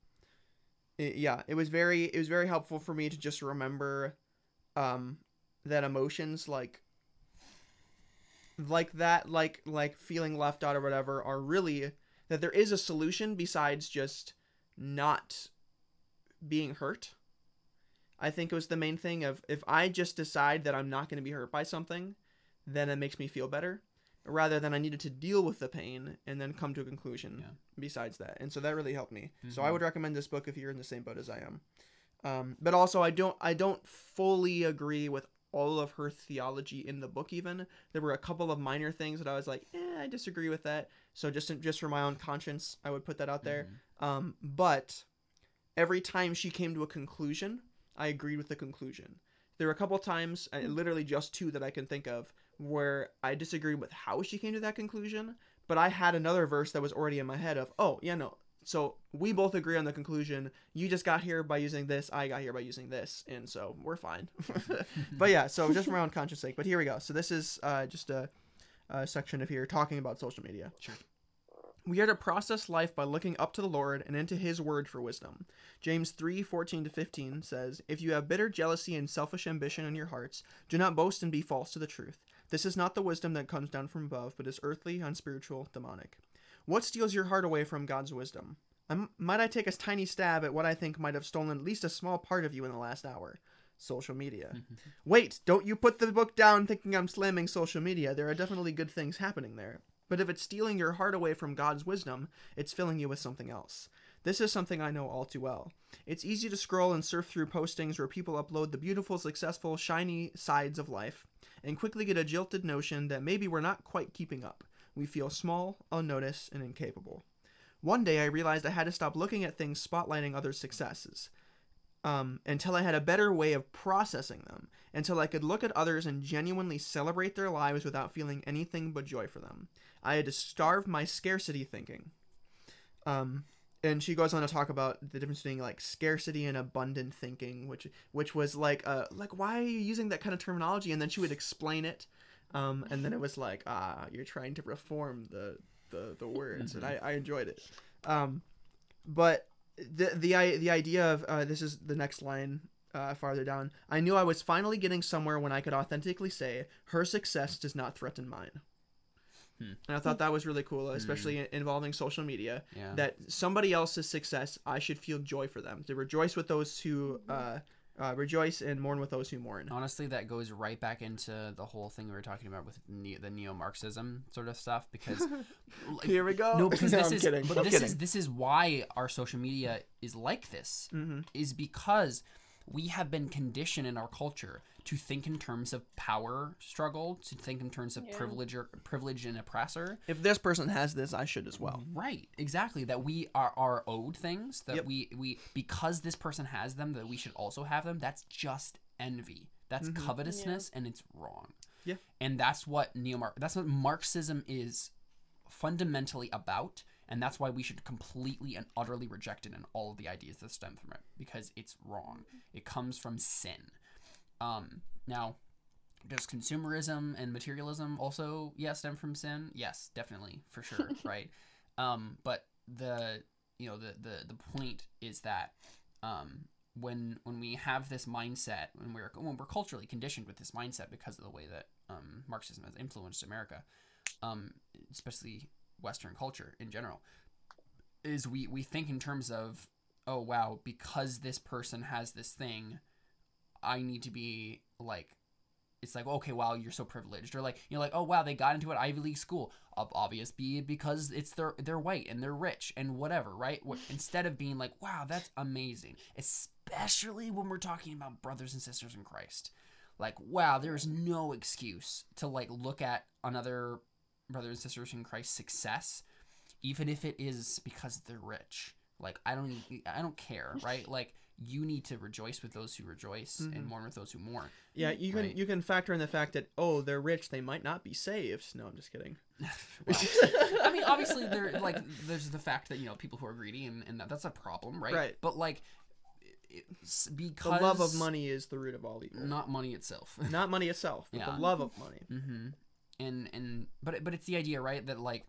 it, yeah, it was very it was very helpful for me to just remember, um, that emotions like like that like like feeling left out or whatever are really that there is a solution besides just not being hurt. I think it was the main thing of if I just decide that I'm not going to be hurt by something, then it makes me feel better rather than I needed to deal with the pain and then come to a conclusion Yeah. besides that. And so that really helped me. So I Mhm. would recommend this book if you're in the same boat as I am. Um, but also I don't I don't fully agree with all of her theology in the book even. There were a couple of minor things that I was like, "Eh, I disagree with that." So just just for my own conscience, I would put that out there. mhm. Um, but every time she came to a conclusion, I agreed with the conclusion. There were a couple times, uh, literally just two that I can think of, where I disagreed with how she came to that conclusion, but I had another verse that was already in my head of, oh, yeah, no. So we both agree on the conclusion. You just got here by using this, I got here by using this, and so we're fine. (laughs) but yeah, so just for my own (laughs) conscience sake. But here we go. So this is uh, just a, a section of here talking about social media. Sure. We are to process life by looking up to the Lord and into His word for wisdom. James 3 14 to 15 says, If you have bitter jealousy and selfish ambition in your hearts, do not boast and be false to the truth. This is not the wisdom that comes down from above, but is earthly, unspiritual, demonic. What steals your heart away from God's wisdom? Um, might I take a tiny stab at what I think might have stolen at least a small part of you in the last hour? Social media. (laughs) Wait, don't you put the book down thinking I'm slamming social media. There are definitely good things happening there. But if it's stealing your heart away from God's wisdom, it's filling you with something else. This is something I know all too well. It's easy to scroll and surf through postings where people upload the beautiful, successful, shiny sides of life and quickly get a jilted notion that maybe we're not quite keeping up. We feel small, unnoticed, and incapable. One day I realized I had to stop looking at things spotlighting others' successes. um, until I had a better way of processing them, until I could look at others and genuinely celebrate their lives without feeling anything but joy for them. I had to starve my scarcity thinking. Um, and she goes on to talk about the difference between like scarcity and abundant thinking, which which was like uh like why are you using that kind of terminology? And then she would explain it, um, and then it was like ah you're trying to reform the the, the words, and I, I enjoyed it. Um, but the the i- the idea of uh, this is the next line uh, farther down. I knew I was finally getting somewhere when I could authentically say her success does not threaten mine. Hmm. And I thought that was really cool, especially in- involving social media. Yeah. That somebody else's success, I should feel joy for them. To rejoice with those who uh, uh, rejoice and mourn with those who mourn. Honestly, that goes right back into the whole thing we were talking about with ne- the neo-Marxism sort of stuff because (laughs) like, Here we go. no, (laughs) because No, this I'm is kidding. but I'm this kidding. is this is why our social media is like this hmm is because we have been conditioned in our culture to think in terms of power struggle, to think in terms of Yeah. privilege or privilege and oppressor. If this person has this, I should as well. Right, exactly. That we are, are owed things that Yep. we we because this person has them that we should also have them. That's just envy. That's Mhm. covetousness, and it's wrong. Yeah. and that's what neo that's what Marxism is fundamentally about, and that's why we should completely and utterly reject it and all of the ideas that stem from it because it's wrong. It comes from sin. Um, now, does consumerism and materialism also yes stem from sin? Yes, definitely for sure, (laughs) right? Um, but the you know the the the point is that um, when when we have this mindset when we're when we're culturally conditioned with this mindset because of the way that um, Marxism has influenced America, um, especially Western culture in general, is we we think in terms of oh wow because this person has this thing, I need to be like it's like okay wow you're so privileged. Or like you're like oh wow they got into an ivy league school. Ob- obvious be because it's they're they're white and they're rich and whatever right? (sighs) Instead of being like wow that's amazing especially when we're talking about brothers and sisters in christ. Like wow there's no excuse to like look at another brothers and sisters in christ success even if it is because they're rich. Like i don't i don't care right? (sighs) Like you need to rejoice with those who rejoice and Mhm. mourn with those who mourn Yeah, you can Right. you can factor in the fact that oh they're rich, they might not be saved. No, I'm just kidding. (laughs) Well, I mean, obviously, there like there's the fact that you know people who are greedy, and, and that, that's a problem, right? Right. But like, it's the love of money is the root of all evil. not money itself. Not money itself, but Yeah. the love of money. mm-hmm. And and but but it's the idea, right? That like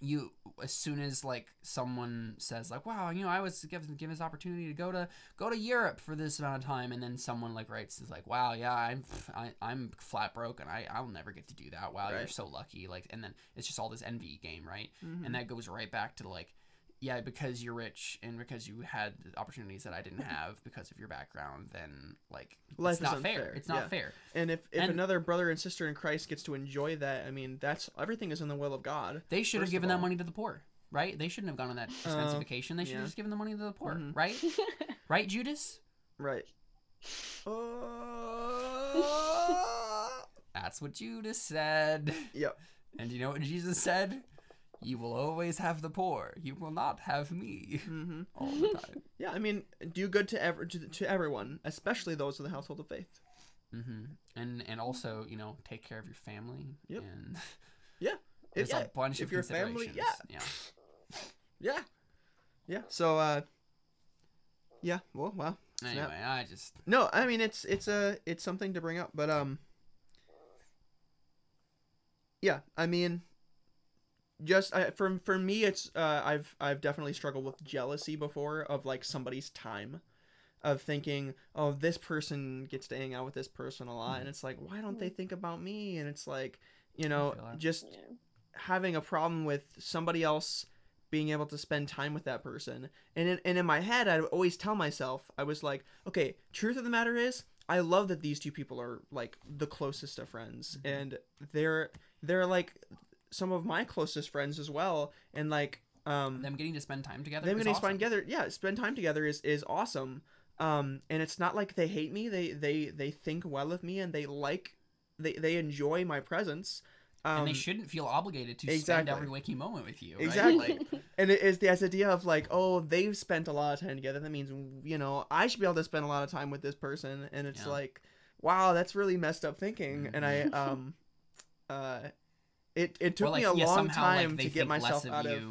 you as soon as like someone says like wow you know i was given given this opportunity to go to go to europe for this amount of time and then someone like writes is like wow yeah i'm I, i'm flat broke and i i'll never get to do that. Wow you're so lucky like and then it's just all this envy game right? Mhm. and that goes right back to like yeah because you're rich and because you had opportunities that i didn't have because of your background then like Life it's not fair it's not yeah. fair And if, if And- another brother and sister in Christ gets to enjoy that, I mean, that's everything is in the will of God. they should have given that money to the poor right they shouldn't have gone on that expensive Uh, vacation they should have yeah. just given the money to the poor Mhm. right (laughs) right judas Right. Uh, (laughs) that's what judas said yep. and you know what jesus said you will always have the poor you will not have me hmm (laughs) all the time Yeah, I mean, do good to ever to, to everyone, especially those of the household of faith. hmm and and also you know take care of your family Yep. and (laughs) Yeah. (laughs) there's yeah. a bunch if of your family- considerations. yeah. Yeah. Yeah. So uh yeah, well. Snap. Anyway, I just No, I mean it's it's a it's something to bring up, but um Yeah, I mean just I, for for me it's uh I've I've definitely struggled with jealousy before of like somebody's time of thinking, "Oh, this person gets to hang out with this person a lot." And it's like, "Why don't they mm-hmm. think about me?" And it's like, you know, just Yeah. having a problem with somebody else being able to spend time with that person. And in, and in my head, I'd always tell myself, I was like, okay, truth of the matter is, I love that these two people are like the closest of friends, and they're they're like some of my closest friends as well. And like, um, them getting to spend time together. them getting to spend together, yeah, spend time together is is awesome. Um, and it's not like they hate me; they they they think well of me, and they like they they enjoy my presence. Um, and they shouldn't feel obligated to spend exactly. every waking moment with you. Right? Exactly. Like, (laughs) and it is this idea of like, oh, they've spent a lot of time together. That means you know I should be able to spend a lot of time with this person, and it's Yeah. like, wow, that's really messed up thinking. And I um, (laughs) uh, it it took like, me a yeah, long somehow, like, time they to get myself less of out of.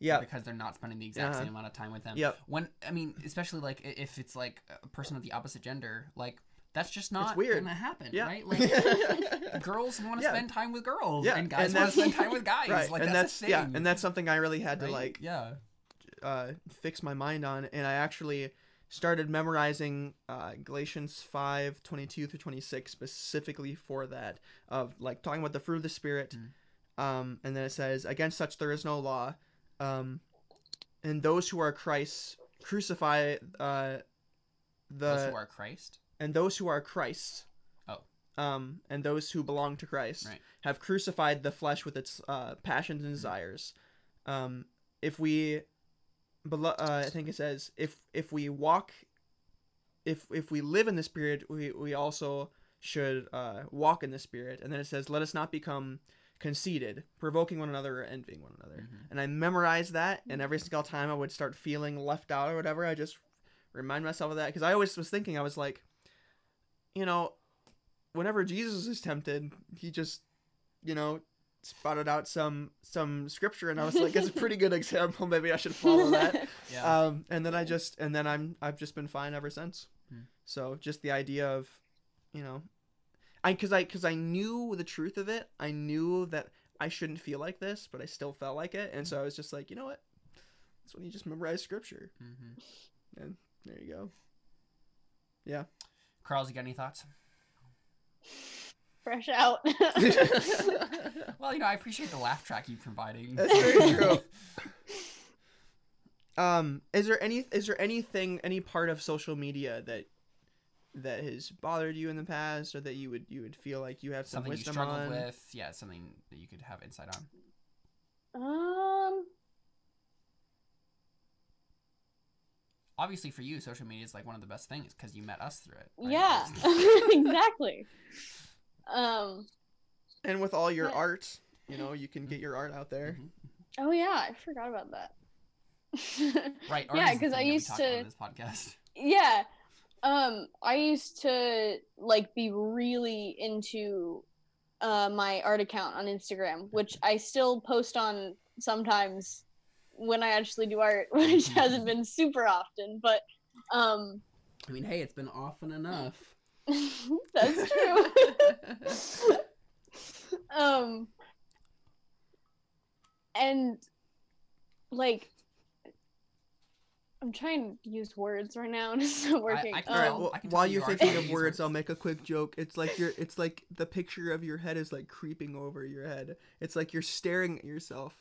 Yeah. because they're not spending the exact Uh-huh. same amount of time with them. Yep. When I mean, especially like if it's like a person of the opposite gender, like that's just not weird. gonna happen, Yeah. right? Like (laughs) girls want to Yeah. spend time with girls, Yeah, and guys want to spend time with guys. right, Like and that's, that's yeah, and that's something I really had to like yeah. uh, fix my mind on, and I actually started memorizing uh, Galatians 5, 22 through 26 specifically for that, of like talking about the fruit of the Spirit. Um, and then it says, Against such there is no law. Um, and those who are Christ crucify uh, the Those who are Christ. and those who are Christ. Oh. Um, and those who belong to Christ Right. have crucified the flesh with its uh, passions and desires. Um, if we, belo- uh, I think it says, if if we walk, if if we live in the Spirit, we we also should uh, walk in the Spirit. And then it says, let us not become conceited, provoking one another or envying one another. Mhm. And I memorized that, and every single time I would start feeling left out or whatever, I just remind myself of that because I always was thinking I was like, you know, whenever Jesus is tempted, he just, you know, spotted out some some scripture, and I was like, it's a pretty good example. Maybe I should follow that. (laughs) Yeah. Um, and then I just and then I'm I've just been fine ever since. Hmm. So just the idea of, you know, I because I because I knew the truth of it. I knew that I shouldn't feel like this, but I still felt like it, and so I was just like, you know what? That's when you just memorize scripture. hmm There you go. Yeah. Carl's, you got any thoughts? Fresh out. (laughs) Well, you know, I appreciate the laugh track you're providing. That's very true. (laughs) um, is there any is there anything any part of social media that that has bothered you in the past, or that you would you would feel like you have some something you wisdom struggled on? with. Yeah, something that you could have insight on. um. Obviously, for you, social media is like one of the best things because you met us through it. right? Yeah. (laughs) (laughs) Exactly. Um. And with all your Yeah. art, you know, you can get your art out there. Mhm. Oh yeah, I forgot about that. (laughs) Right. Yeah, art is the 'cause I thing that we used to- this podcast. yeah um i used to like be really into uh my art account on instagram which i still post on sometimes when i actually do art (laughs) which hasn't been super often but um I mean, hey, it's been often enough. (laughs) that's true (laughs) um and like i'm trying to use words right now (laughs) and it's not working I can All right. tell. Um, Well, I while you you're are thinking (laughs) of words, words. I'll make a quick joke. It's like you're. It's like the picture of your head is like creeping over your head. It's like you're staring at yourself.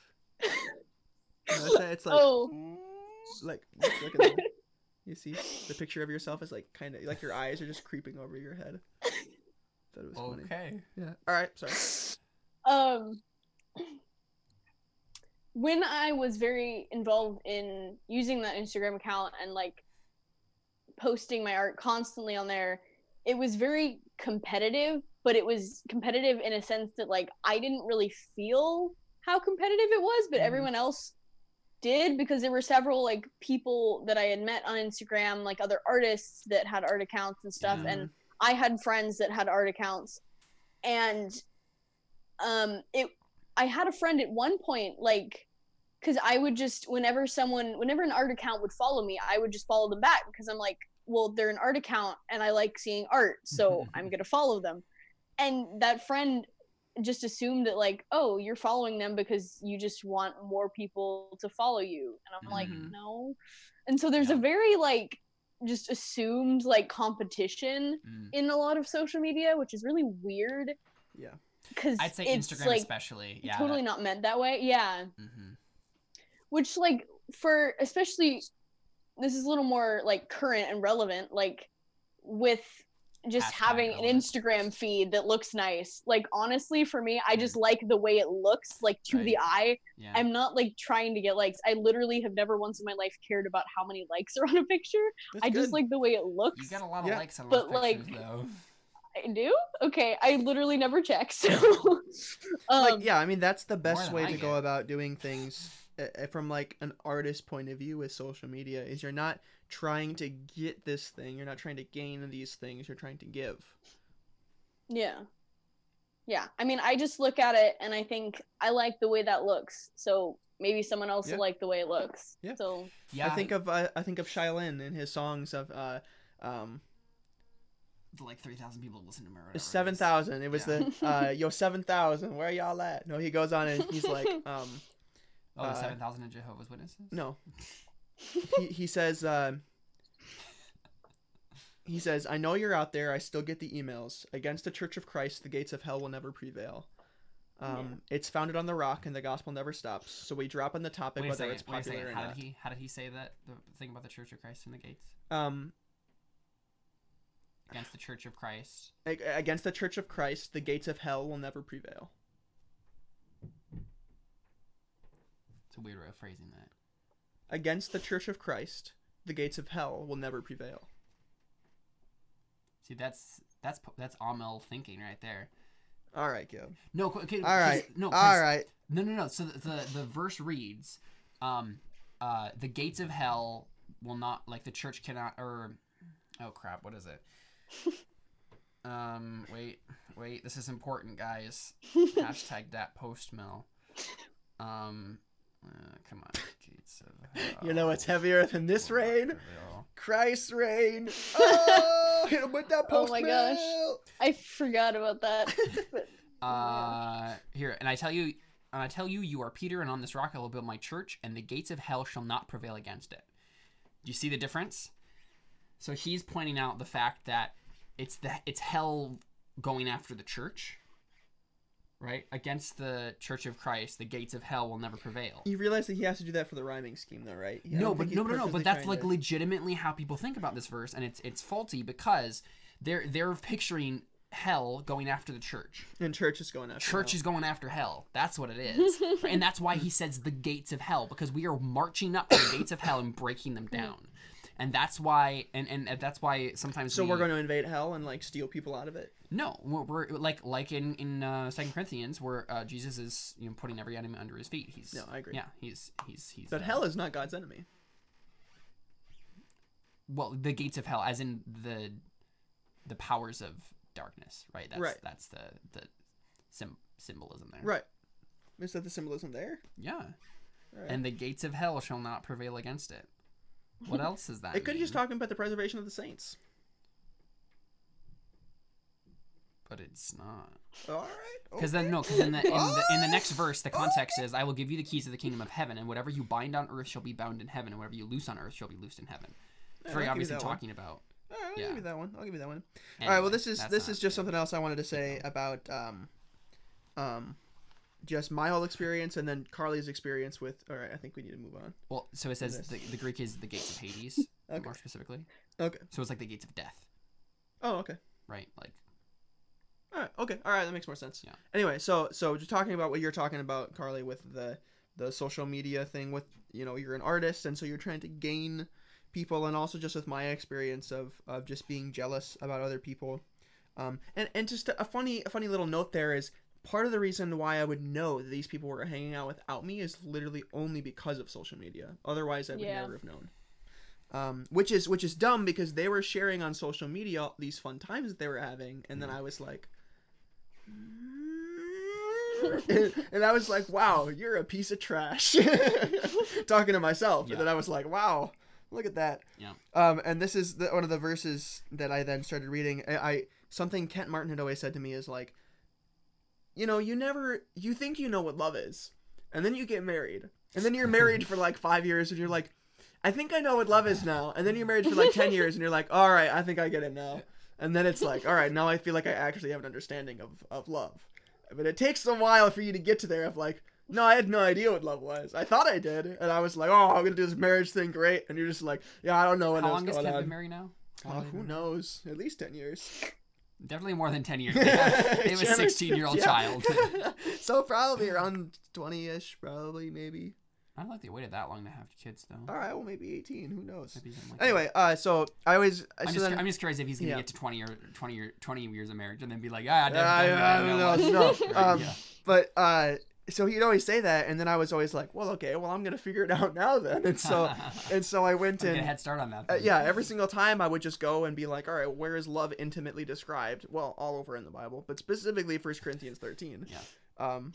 Notice that? It's like oh like look look at that. You see the picture of yourself is like kind of like your eyes are just creeping over your head. That was funny. Okay. Yeah. All right. Sorry. um when i was very involved in using that instagram account and like posting my art constantly on there it was very competitive but it was competitive in a sense that like i didn't really feel how competitive it was but Mhm. everyone else did because there were several like people that i had met on instagram like other artists that had art accounts and stuff Yeah. and I had friends that had art accounts and um it I had a friend at one point like cuz I would just whenever someone whenever an art account would follow me I would just follow them back because I'm like well they're an art account and I like seeing art so (laughs) I'm going to follow them and that friend just assumed that like oh you're following them because you just want more people to follow you and I'm like Mhm. no and so there's a very like just assumed like competition Mm. in a lot of social media, which is really weird. Yeah. Because I'd say it's Instagram like especially. Yeah. totally not meant that way. Yeah. hmm Which like for especially this is a little more like current and relevant, like with just Hashtag having an relevant. Instagram feed that looks nice. Like honestly, for me, I just like the way it looks, like to the eye. Yeah. I'm not like trying to get likes. I literally have never once in my life cared about how many likes are on a picture. That's I just like the way it looks. you got a lot of Yeah. likes on But, those like- pictures, though. I do. Okay, I literally never check. (laughs) So, um, like yeah i mean that's the best way I to go about doing things uh, from like an artist point of view with social media is you're not trying to get this thing you're not trying to gain these things you're trying to give yeah, yeah. I mean, I just look at it and I think I like the way that looks. So maybe someone else Yeah. will like the way it looks. Yeah. So Yeah, i think of uh, i think of Shai Linne and his songs of uh um like three thousand people listen to him. or whatever 7000 it was Yeah. the uh (laughs) yo 7000 where y'all at no he goes on and he's like (laughs) um Oh, uh, seven thousand Jehovah's Witnesses. no (laughs) he, he says uh he says i know you're out there i still get the emails against the church of christ the gates of hell will never prevail um, it's founded on the rock and the gospel never stops so we drop on the topic whether second. it's popular or How not did he? How did he say that? The thing about the Church of Christ and the gates um against the Church of Christ. against the church of christ the gates of hell will never prevail It's a weird way of phrasing that. against the church of christ the gates of hell will never prevail See, that's that's that's amil thinking right there. all right Gib. No, okay. all right No, all right No, no, no. So the, the the verse reads, um, uh, the gates of hell will not like the church cannot or, oh crap, what is it? (laughs) um, wait, wait, this is important, guys. (laughs) Hashtag that post mill. Um, uh, come on, gates of hell. You know what's heavier than this will not rain? prevail. Christ reign. (laughs) Oh, hit him with that post Oh post my gosh. I forgot about that. Uh, here, and I tell you, and I tell you, you are Peter, and on this rock I will build my church, and the gates of hell shall not prevail against it. Do you see the difference? So he's pointing out the fact that it's the it's hell going after the church, right? Against the Church of Christ, the gates of hell will never prevail. You realize that he has to do that for the rhyming scheme, though, right? I no, don't but think he's no, no, no. But that's like to- legitimately how people think about this verse, and it's it's faulty because they're they're picturing hell going after the church. and church is going after. Church now. is going after hell. That's what it is. (laughs) and that's why he says the gates of hell, because we are marching up to the gates of hell and breaking them down. And that's why, and, and that's why sometimes So we, we're going to invade hell and like steal people out of it. no, we're, we're like like in in uh, Second Corinthians where uh, Jesus is you know putting every enemy under his feet. He's No, I agree. Yeah, he's he's he's. But uh, hell is not God's enemy. well, the gates of hell, as in the the powers of darkness, right? That's Right. that's the the sim- symbolism there. Right. Is that the symbolism there? Yeah. Alright. And the gates of hell shall not prevail against it. What else is that? It could mean? just talking about the preservation of the saints. but it's not. All right. Because then no, because in the in the in the next verse, the context is, "I will give you the keys of the kingdom of heaven, and whatever you bind on earth shall be bound in heaven, and whatever you loose on earth shall be loosed in heaven." Yeah, Very I'll obviously that one. talking about. All right, I'll Yeah. give you that one. I'll give you that one. All right. Well, this is this is just something else I wanted to say about um, um, just my whole experience and then Carly's experience with. All right. I think we need to move on. Well, so it says the, the Greek is the gates of Hades, (laughs) Okay. more specifically. Okay. So it's like the gates of death, Oh, okay. right? Like All right. Okay. All right. That makes more sense. Yeah. Anyway, so so just talking about what you're talking about, Carly, with the the social media thing. With you know, you're an artist, and so you're trying to gain people, and also just with my experience of of just being jealous about other people. Um, and and just a funny a funny little note there is part of the reason why I would know that these people were hanging out without me is literally only because of social media. Otherwise, I would Yeah. never have known. Um, which is which is dumb because they were sharing on social media these fun times that they were having, and then I was like, and, (laughs) and I was like, "Wow, you're a piece of trash." (laughs) Talking to myself, Yeah. and then I was like, "Wow, look at that." Yeah. Um, and this is the, one of the verses that I then started reading. I, I something Kent Martin had always said to me is like, you know, you never you think you know what love is, and then you get married, and then you're married for like five years, and you're like, I think I know what love is now, and then you're married for like ten (laughs) years, and you're like, all right, I think I get it now, and then it's like, all right, now I feel like I actually have an understanding of of love, but it takes a while for you to get to there. Of like. No, I had no idea what love was. I thought I did, and I was like, "Oh, I'm gonna do this marriage thing, great." And you're just like, "Yeah, I don't know what how long has on." been married now? Oh, long has he who knows? At least ten years. Definitely more than ten years. (laughs) They have, they have a sixteen-year-old yeah. child. (laughs) so probably around twenty-ish, probably maybe. I don't think they waited that long to have kids though. All right, well maybe 18. Who knows? Like. Anyway, uh, so I always I'm, so just, then, I'm just curious if he's gonna yeah. get to 20 or 20 or 20 years of marriage and then be like, ah, I, Uh, I, I don't know. no. Right, (laughs) Um, yeah. But uh, so he'd always say that, and then I was always like, well, okay, well I'm gonna figure it out (laughs) now then. And so (laughs) and so I went and head start on that. uh, yeah, every single time I would just go and be like, all right, where is love intimately described? Well, all over in the Bible, but specifically First Corinthians 13. Yeah. Um,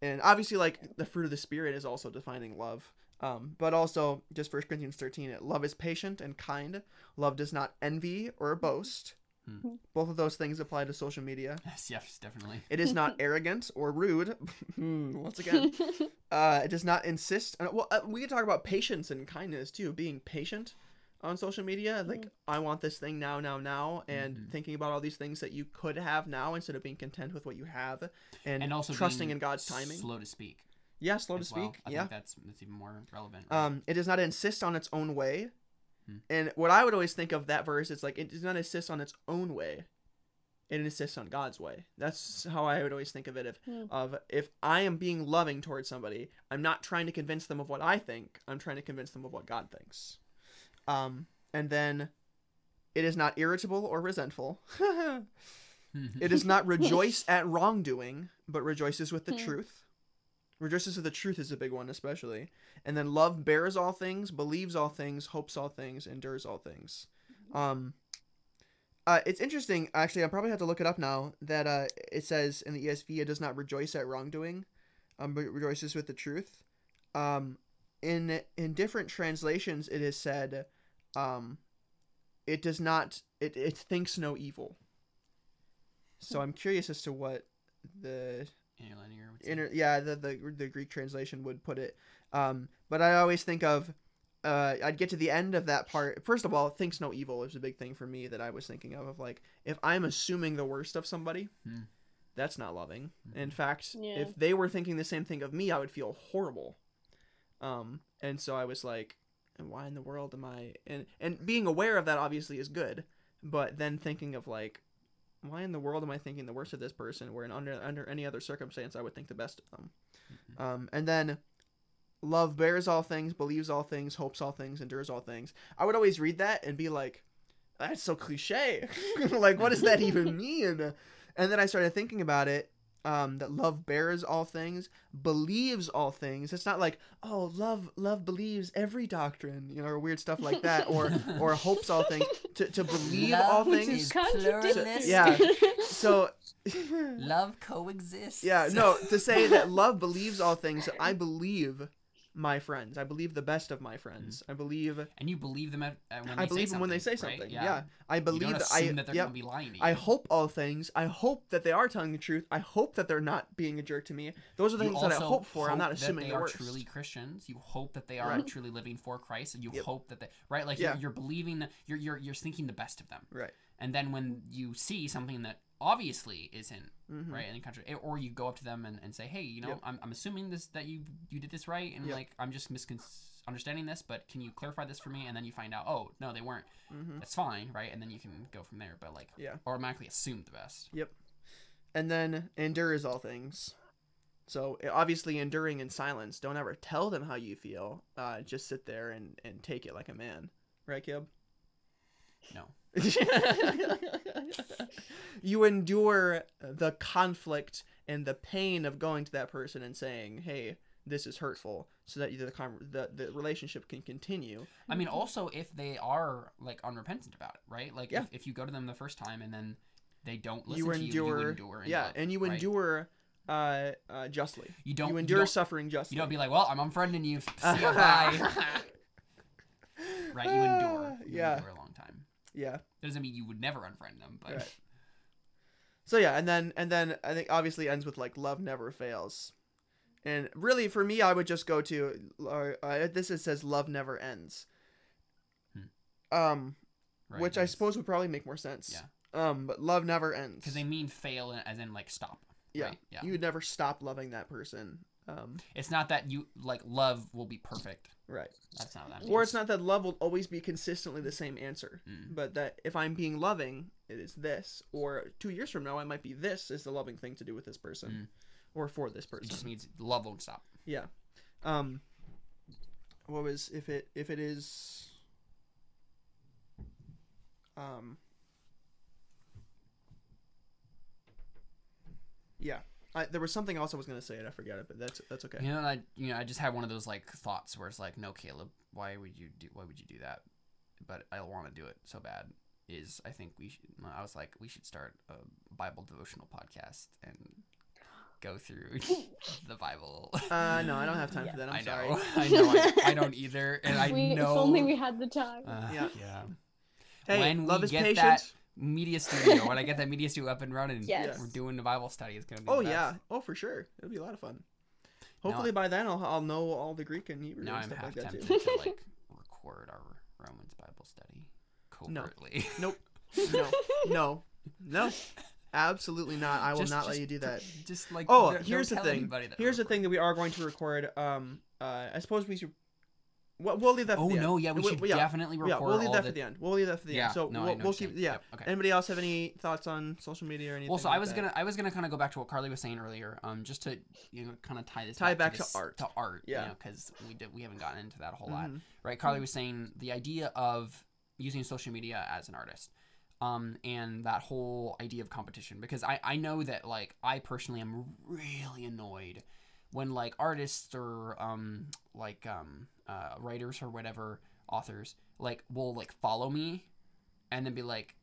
and obviously, like the fruit of the spirit is also defining love. Um, but also just First Corinthians 13, it, love is patient and kind. Love does not envy or boast. Hmm. Both of those things apply to social media. (laughs) Yes, yes, definitely. It is not (laughs) arrogant or rude. (laughs) Hmm, Once again, uh, it does not insist. uh, Well, uh, we can talk about patience and kindness too. Being patient on social media, like I want this thing now, now, now, and Mhm. thinking about all these things that you could have now instead of being content with what you have, and, And also trusting being in God's timing. Slow to speak. yeah, slow to as well. speak. I yeah. think that's that's even more relevant. right? Um, it does not insist on its own way. Hmm. And what I would always think of that verse is like it does not insist on its own way. It insists on God's way. That's how I would always think of it. If Hmm. of if I am being loving towards somebody, I'm not trying to convince them of what I think. I'm trying to convince them of what God thinks. Um, and then it is not irritable or resentful. (laughs) it does not (laughs) rejoice at wrongdoing, but rejoices with the Hmm. truth. Rejoices with the truth is a big one, especially. And then love bears all things, believes all things, hopes all things, endures all things. Um, uh, it's interesting, actually. I probably have to look it up now. That uh, it says in the ESV, it does not rejoice at wrongdoing, um, but rejoices with the truth. Um, in in different translations, it is said, um, it does not. It it thinks no evil. So (laughs) I'm curious as to what the Interlinear inter yeah the, the the greek translation would put it um but i always think of uh i'd get to the end of that part first of all thinks no evil is a big thing for me that i was thinking of of like if i'm assuming the worst of somebody Hmm. that's not loving in Mhm. fact Yeah. if they were thinking the same thing of me i would feel horrible um and so i was like and why in the world am i and and being aware of that obviously is good but then thinking of like why in the world am I thinking the worst of this person? Where in under under any other circumstance I would think the best of them. Mhm. Um, and then love bears all things, believes all things, hopes all things, endures all things. I would always read that and be like, that's so cliche. (laughs) like, what does that even (laughs) mean? And then I started thinking about it. Um, that love bears all things, believes all things. It's not like, oh, love, love believes every doctrine, you know, or weird stuff like that, or (laughs) or hopes all things. To, to believe all things. is Contradictory. Yeah. So Love coexists. yeah, no, to say that love believes all things, I believe my friends. I believe the best of my friends. I believe And you believe them at, uh, when they I believe say them when they say right? something. Yeah. I believe that I that they're yep, gonna be lying to you. I hope all things. I hope that they are telling the truth. I hope that they're not being a jerk to me. Those are the You things that I hope for. I'm not hope that assuming they the are worst. truly Christians. You hope that they are Right. truly living for Christ, and you Yep. hope that they right. Like Yeah. you're, you're believing that you're you're you're thinking the best of them. Right. And then when you see something that obviously isn't Mhm. right in the country, or you go up to them and, and say, hey, you know, Yep. I'm, I'm assuming this that you you did this right, and Yep. like I'm just misunderstanding this, but can you clarify this for me? And then you find out, oh no, they weren't. Mhm. That's fine, right? And then you can go from there. But like, Yeah. automatically assume the best. Yep and then endures all things. So obviously enduring in silence. Don't ever tell them how you feel. Uh, just sit there and, and take it like a man. Right, Kib? No. (laughs) you endure the conflict and the pain of going to that person and saying, "Hey, this is hurtful," so that the con- the, the relationship can continue. I mean, also if they are like unrepentant about it, right? Like Yeah. if, if you go to them the first time and then they don't listen you to you, you endure. yeah, love, and you right? endure uh, uh, justly. You don't. you you endure don't- suffering justly. You don't be like, well, I'm unfriending you. (laughs) See you, bye. (laughs) right? You endure. You yeah, endure a long time. Yeah. That doesn't mean you would never unfriend them, but Right. So yeah, and then and then I think obviously ends with like love never fails, and really for me I would just go to uh, uh, this it says love never ends, um, right, which I suppose would probably make more sense. Yeah. Um, but love never ends. because they mean fail as in like stop. yeah, right? Yeah. you would never stop loving that person. Um, It's not that you like love will be perfect. right. That's not what that means. Or it's not that love will always be consistently the same answer, Mm. but that if I'm being loving, it is this. Or two years from now, I might be this is the loving thing to do with this person, Mm. or for this person. It just means love won't stop. Yeah. Um what was if it if it is um yeah I, there was something else I was gonna say and I forgot it but that's that's okay You know, I you know I just had one of those like thoughts where it's like, no, Caleb, why would you do why would you do that? But I want to do it so bad. Is I think we should. I was like, we should start a Bible devotional podcast and go through (laughs) the Bible. uh no I don't have time Yeah. for that (laughs) I'm I sorry know, (laughs) I know, I, I don't either, and I we, know. If only we had the time. uh, Yeah. yeah. hey when love we is get patient that media studio, when I get that media studio up and running, Yes. we're doing the Bible study. It's gonna be. oh the best. yeah oh for sure it'll be a lot of fun hopefully by then I'll, I'll know all the Greek and Hebrew Now and I'm stuff half like that tempted too to like (laughs) record our Romans Bible study No. covertly. nope (laughs) no no no absolutely not I will Just- not let you do that Just like Oh, here's the thing. anybody that Here's the thing that we are going to record. Um, uh, I suppose we should. We'll, we'll leave that. For Oh the end. no, yeah, we We- should we- yeah, definitely record Yeah, we'll leave that the. for the end. We'll leave that for the yeah, end. So no, we'll, we'll keep. Yeah. Yep, okay. Anybody else have any thoughts on social media or anything? Well, so I was that? gonna, I was gonna kind of go back to what Carly was saying earlier, um, just to you know, kind of tie this Tie back, back to this- art. to art, Yeah. you know, because we did, we haven't gotten into that a whole lot, Mhm. right? Carly was saying the idea of using social media as an artist, um, and that whole idea of competition, because I, I know that like I personally am really annoyed when like artists or um like um uh writers or whatever authors like will like follow me and then be like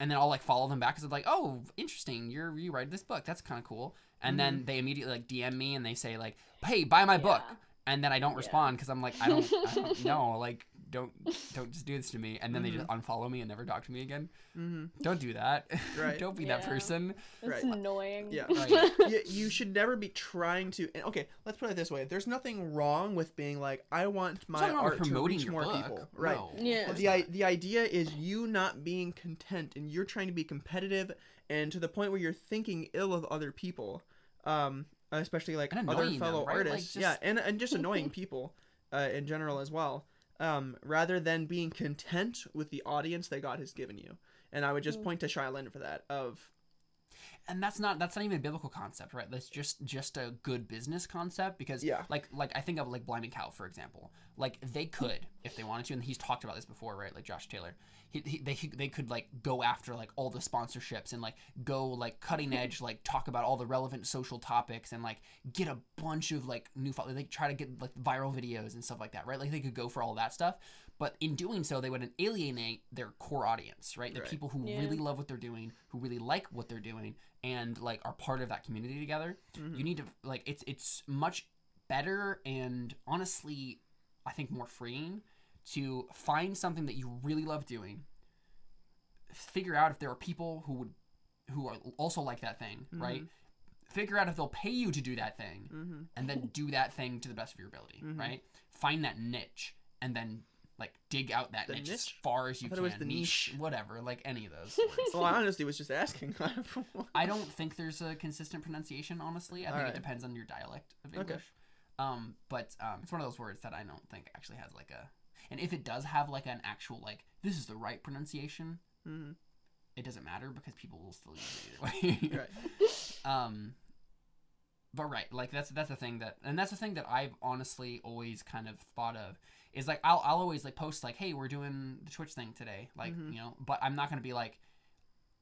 and then I'll like follow them back because it's like, oh, interesting, you're you write this book, that's kind of cool. And then they immediately like DM me and they say like, hey, buy my book, and then I don't Yeah. respond because I'm like, I don't, I don't (laughs) know, like don't don't just do this to me. And then they just unfollow me and never talk to me again. Mhm. Don't do that. (laughs) Right. don't be that person. it's Right. annoying. Yeah. (laughs) Right. you, you should never be trying to. And okay, let's put it this way: there's nothing wrong with being like, I want my There's nothing art to reach more book. people. Right. No, of Yeah. the i- the idea is you not being content and you're trying to be competitive and to the point where you're thinking ill of other people um especially like other annoying them, fellow right? Like, artists yeah and and just annoying (laughs) people uh in general as well um rather than being content with the audience that God has given you and I would just Mm. point to Shai Linne for that of and that's not that's not even a biblical concept, right? That's just just a good business concept because Yeah. like like I think of like Blind Cow for example. Like they could if they wanted to, and he's talked about this before, right? Like Josh Taylor, he, he they they could like go after like all the sponsorships and like go like cutting mm-hmm. edge, like talk about all the relevant social topics and like get a bunch of like new fo- they try to get like viral videos and stuff like that, right? Like they could go for all that stuff, but in doing so, they would alienate their core audience, right? The Right. people who Yeah. really love what they're doing, who really like what they're doing, and like are part of that community together. You need to like it's it's much better and honestly, I think more freeing to find something that you really love doing. Figure out if there are people who would who are also like that thing, right? Figure out if they'll pay you to do that thing, mm-hmm. and then do that thing to the best of your ability, Mhm. right? Find that niche, and then like dig out that The niche, as far as you can. it was the niche. whatever, like any of those. (laughs) well I honestly was just asking (laughs) I don't think there's a consistent pronunciation. Honestly, I think Alright. it depends on your dialect of Okay. English. Um, but um, it's one of those words that I don't think actually has like a. And if it does have like an actual like this is the right pronunciation, Mhm. it doesn't matter because people will still use it either way. right (laughs) um, but right, like that's that's the thing that, and that's the thing that I've honestly always kind of thought of is like I'll I'll always like post like hey we're doing the Twitch thing today like Mhm. you know but I'm not gonna be like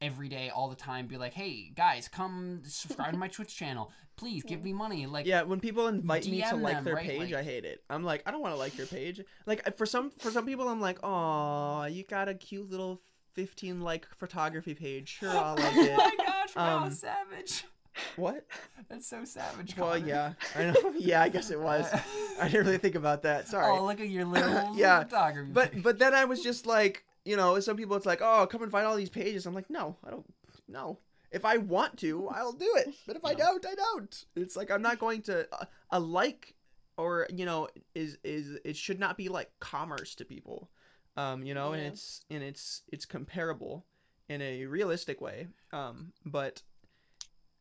every day all the time be like hey guys come subscribe to my (laughs) Twitch channel. Please give me money like yeah when people invite me to DM like them, their right? page i hate it. I'm like i don't want to like your page. Like for some for some people i'm like oh you got a cute little 15 like photography page. Sure i'll like (laughs) it. Oh my gosh wow Um, savage what? (laughs) That's so savage well yeah i know. (laughs) Yeah i guess it was. I didn't really think about that. (laughs) Sorry. Oh look at your (coughs) little Yeah, photography. But but then i was just like you know some people it's like oh come and find all these pages. I'm like no i don't no. If i want to i'll do it. But if i don't i don't. It's like i'm not going to a, a like or you know is is it should not be like commerce to people. Um you know and it's and it's it's comparable in a realistic way. Um but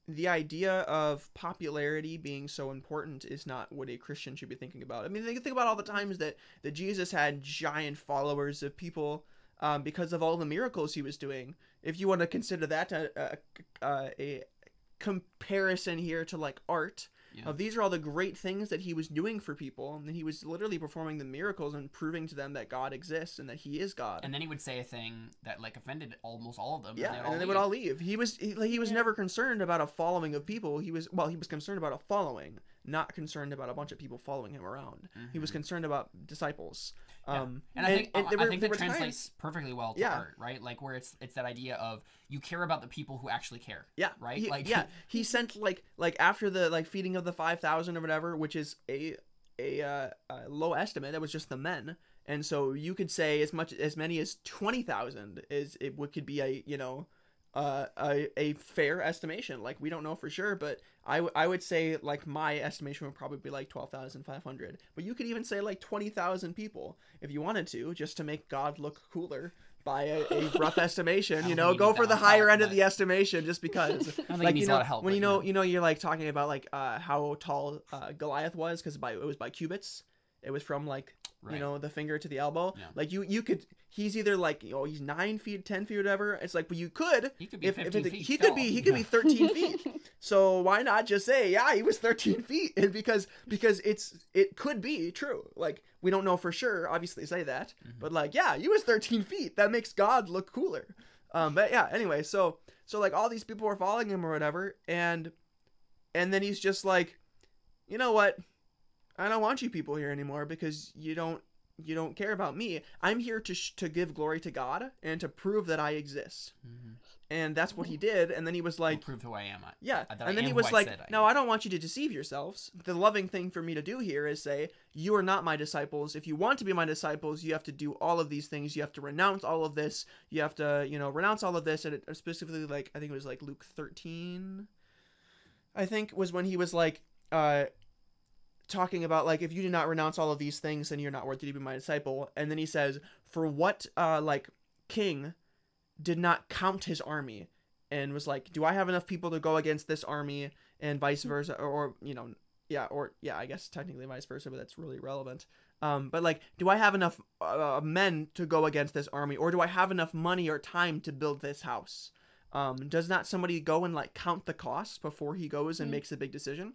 the idea of popularity being so important is not what a Christian should be thinking about. I mean, think, think about all the times that, that Jesus had giant followers of people um, because of all the miracles he was doing. If you want to consider that a, a, a, a comparison here to like art, Yeah. of these are all the great things that he was doing for people, and he was literally performing the miracles and proving to them that God exists and that He is God. And then he would say a thing that like offended almost all of them. yeah, they'd and then they would all leave. He was he, like, he was Yeah. never concerned about a following of people. He was well, he was concerned about a following, not concerned about a bunch of people following him around. He was Mhm. concerned about disciples. Yeah. Um, and I think and I, there I were- think that times- translates perfectly well to Yeah. art, right? Like where it's it's that idea of you care about the people who actually care. Yeah. Right? He, Like- yeah, (laughs) he sent like like after the like feeding of the five thousand or whatever, which is a a, uh, a low estimate. That was just the men, and so you could say as much as many as twenty thousand is it would could be a you know. Uh, a, a fair estimation. Like we don't know for sure but I, w- I would say like my estimation would probably be like 12,500 but you could even say like 20,000 people if you wanted to just to make God look cooler by a, a rough (laughs) estimation you know? go for the higher end of the estimation just because. (laughs) I don't think like you know a lot of help. when you know you know you're like talking about like uh how tall uh, Goliath was because by it was by cubits it was from like right. you know the finger to the elbow. Yeah. like you you could he's either like know he's nine feet ten feet whatever. It's like but you could he could be if, 15 if it, he could be he could be 13 feet. (laughs) So why not just say yeah he was 13 (laughs) feet and because because it's it could be true. Like we don't know for sure obviously say that. Mhm. but like yeah he was 13 feet. That makes god look cooler. Um but yeah anyway so so like all these people were following him or whatever and and then he's just like you know what i don't want you people here anymore because you don't you don't care about me. I'm here to sh- to give glory to god and to prove that i exist. Mhm. and that's what he did. And then he was like prove who I am. I- yeah. I and then he was like I no i don't want you to deceive yourselves. The loving thing for me to do here is say you are not my disciples. If you want to be my disciples you have to do all of these things. You have to renounce all of this. You have to you know renounce all of this. And it specifically like i think it was like luke 13 i think was when he was like uh talking about like if you do not renounce all of these things then you're not worthy to be my disciple. And then he says for what uh like king did not count his army? And was like do i have enough people to go against this army? And vice versa or, or you know yeah or yeah i guess technically vice versa but that's really relevant um but like do i have enough uh, men to go against this army? Or do i have enough money or time to build this house? Um does not somebody go and like count the costs before he goes and Mm. makes a big decision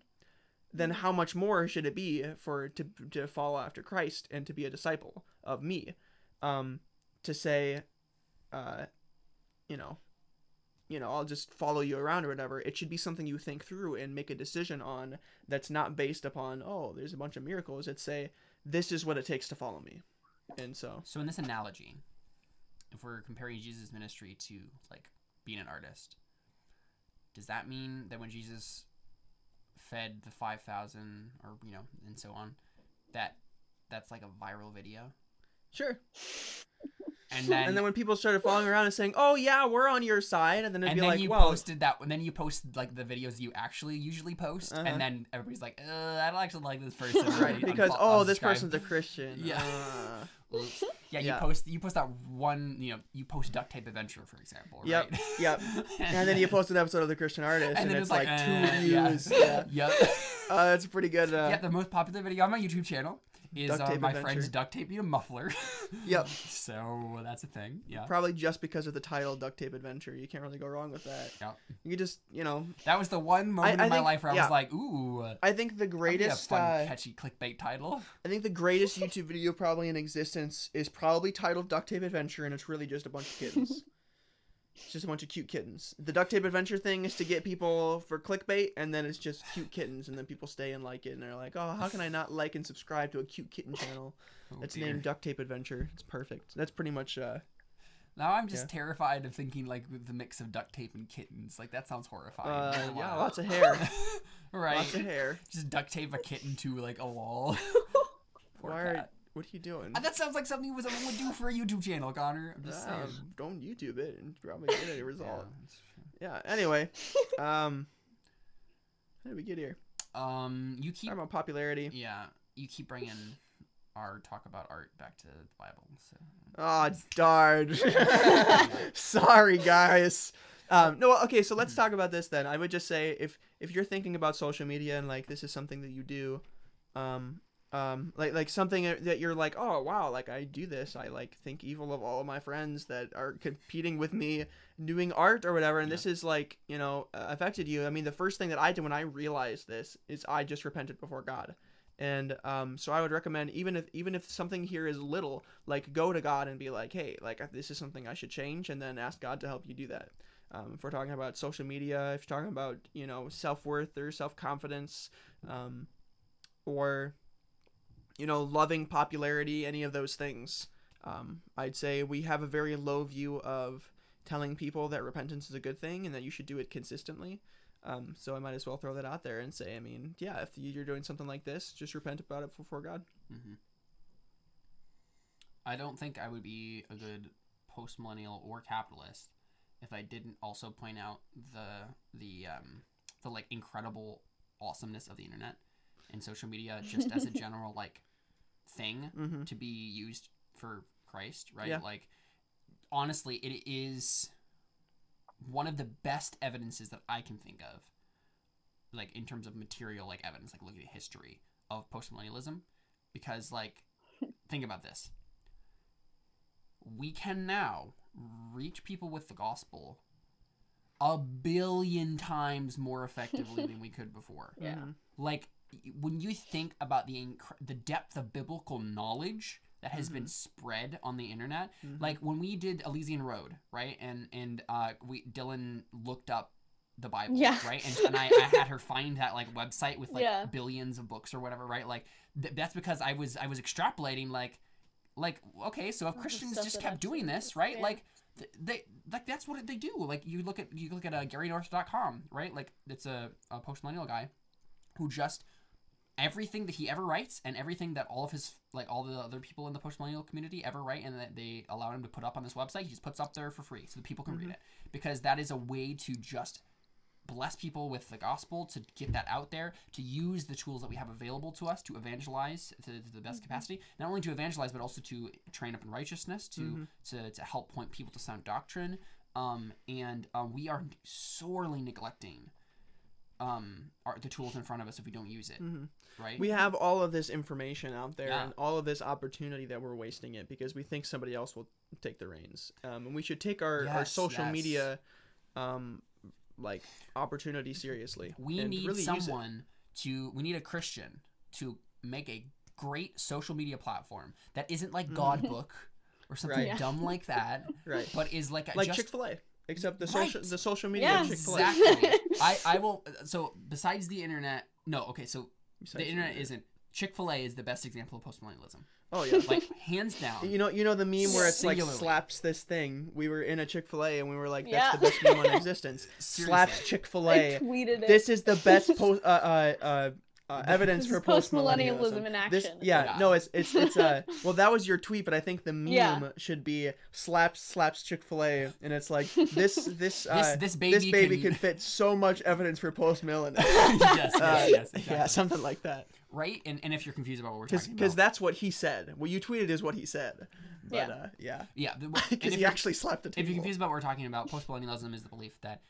then how much more should it be for to to follow after Christ and to be a disciple of me? Um to say uh you know you know I'll just follow you around or whatever. It should be something you think through and make a decision on that's not based upon oh there's a bunch of miracles. It's say this is what it takes to follow me. And so So in this analogy, if we're comparing Jesus' ministry to like being an artist, does that mean that when Jesus fed the five thousand or you know and so on, that that's like a viral video? sure (laughs) (laughs) And then and then when people started following around and saying oh yeah we're on your side and then it'd and be then like you well posted that and then you posted like the videos you actually usually post Uh-huh. and then everybody's like uh, i don't actually like this person right (laughs) because Unfo- oh this unsubscribe. person's a Christian (laughs) Yeah. uh, Oops. yeah you Yeah. post you post that one you know you post duct tape adventure for example Yep, right yep. and then you post an episode of the Christian Artist, and, it's like, two uh, yeah. views. Yeah, yep uh, that's pretty good. Uh, yeah the most popular video on my youtube channel is uh, my adventure. friend's duct tape a muffler (laughs) Yep. so that's a thing yeah Probably just because of the title "Duct Tape Adventure," you can't really go wrong with that. Yep. You just, you know, that was the one moment I in my think- life where i was like ooh I think the that'd be a greatest, fun uh, catchy clickbait title I think the greatest YouTube video probably in existence is probably titled "Duct Tape Adventure," and it's really just a bunch of kittens. (laughs) it's just a bunch of cute kittens. The Duct Tape Adventure thing is to get people for clickbait, and then it's just cute kittens, and then people stay and like it, and they're like, "Oh, how can I not like and subscribe to a cute kitten channel?" (laughs) Oh, It's dear. named Duct Tape Adventure. It's perfect. That's pretty much uh Now I'm just terrified of thinking like the mix of duct tape and kittens. Like that sounds horrifying. Uh, (laughs) yeah, lots of hair. (laughs) right. lots of hair. Just duct tape a kitten to like a wall. Poor Why are, cat. What are you doing? Uh, That sounds like something was someone would do for a YouTube channel, Connor. I'm just saying. don't YouTube it and probably get a Yeah, result. true. Yeah. Anyway, (laughs) um, how did we get here? Um, you keep Talking about popularity. yeah, you keep bringing our talk about art back to the Bible. So Oh darn. (laughs) (laughs) Sorry, guys. Um, no, okay. So let's talk about this then. I would just say if if you're thinking about social media and like this is something that you do, um, um like like something that you're like oh wow like i do this. I like think evil of all of my friends that are competing with me doing art or whatever. And Yeah. this is like you know uh, affected you. I mean the first thing that i did when i realized this is i just repented before god. And um so i would recommend even if even if something here is little like go to god and be like hey like this is something i should change and then ask god to help you do that. Um, if we're talking about social media if you're talking about you know self-worth or self-confidence um, or you know, loving popularity, any of those things. Um, I'd say we have a very low view of telling people that repentance is a good thing and that you should do it consistently. Um, so I might as well throw that out there and say, I mean, yeah, if you're doing something like this, just repent about it before God. hmm I don't think I would be a good post millennial or capitalist if I didn't also point out the the um, the like incredible awesomeness of the internet and social media just as a (laughs) general like thing Mm-hmm. to be used for Christ, right? Yeah. Like honestly, it is one of the best evidences that I can think of like in terms of material like evidence, like looking at history of postmillennialism because like (laughs) think about this. We can now reach people with the gospel a billion times more effectively (laughs) than we could before Yeah. Mm-hmm. like y- when you think about the inc- the depth of biblical knowledge that has been spread on the internet Mhm. like when we did Elysian Road right and and uh we Dylan looked up the Bible Yeah. right and, and I, I had her find that like website with like Yeah. billions of books or whatever right like th- that's because I was I was extrapolating like like okay so if the Christians just kept I've doing this right Yeah. like th- they like that's what they do like you look at you look at uh, GaryNorth.com right like it's a, a post millennial guy who just everything that he ever writes and everything that all of his like all the other people in the post millennial community ever write and that they allow him to put up on this website he just puts up there for free so that people can read it. Because that is a way to just bless people with the gospel to get that out there to use the tools that we have available to us to evangelize to, to the best capacity. Not only to evangelize but also to train up in righteousness to to, to help point people to sound doctrine. Um, and um, we are sorely neglecting um, our, the tools in front of us if we don't use it Mhm. right We have all of this information out there Yeah. and all of this opportunity that we're wasting it because we think somebody else will take the reins. Um, and we should take our, our social yes. media um, like opportunity seriously. we need really someone to we need a christian to make a great social media platform that isn't like God book or something Right. Dumb like that (laughs) Right. but is like a like Chick Fil A, except the social the social media Yeah. Chick Fil A. exactly i i will so besides the internet no okay so the internet isn't chick-fil-a is the best example of postmillennialism Oh yeah. like hands down You know, you know the meme where it's like slaps this thing. We were in a Chick Fil A and we were like, "That's Yeah. the best meme on (laughs) existence." slaps Chick Fil A. tweeted it. This is the best (laughs) post uh, uh, uh, uh, evidence This for post postmillennialism in This, action. yeah, Yeah. no, it's it's it's uh, (laughs) well, that was your tweet, but I think the meme Yeah. should be slaps slaps Chick Fil A, and it's like this this (laughs) uh, this this baby this baby can- could fit so much evidence for post millennialism. (laughs) yes, yes, Uh, yes, Yeah, exactly. something like that. right and, and if you're confused about what we're Because talking about because that's what he said. What you tweeted is what he said. But Yeah. uh, yeah. yeah Because he actually slapped the table. if you're confused about what we're talking about, post millennialism is the belief that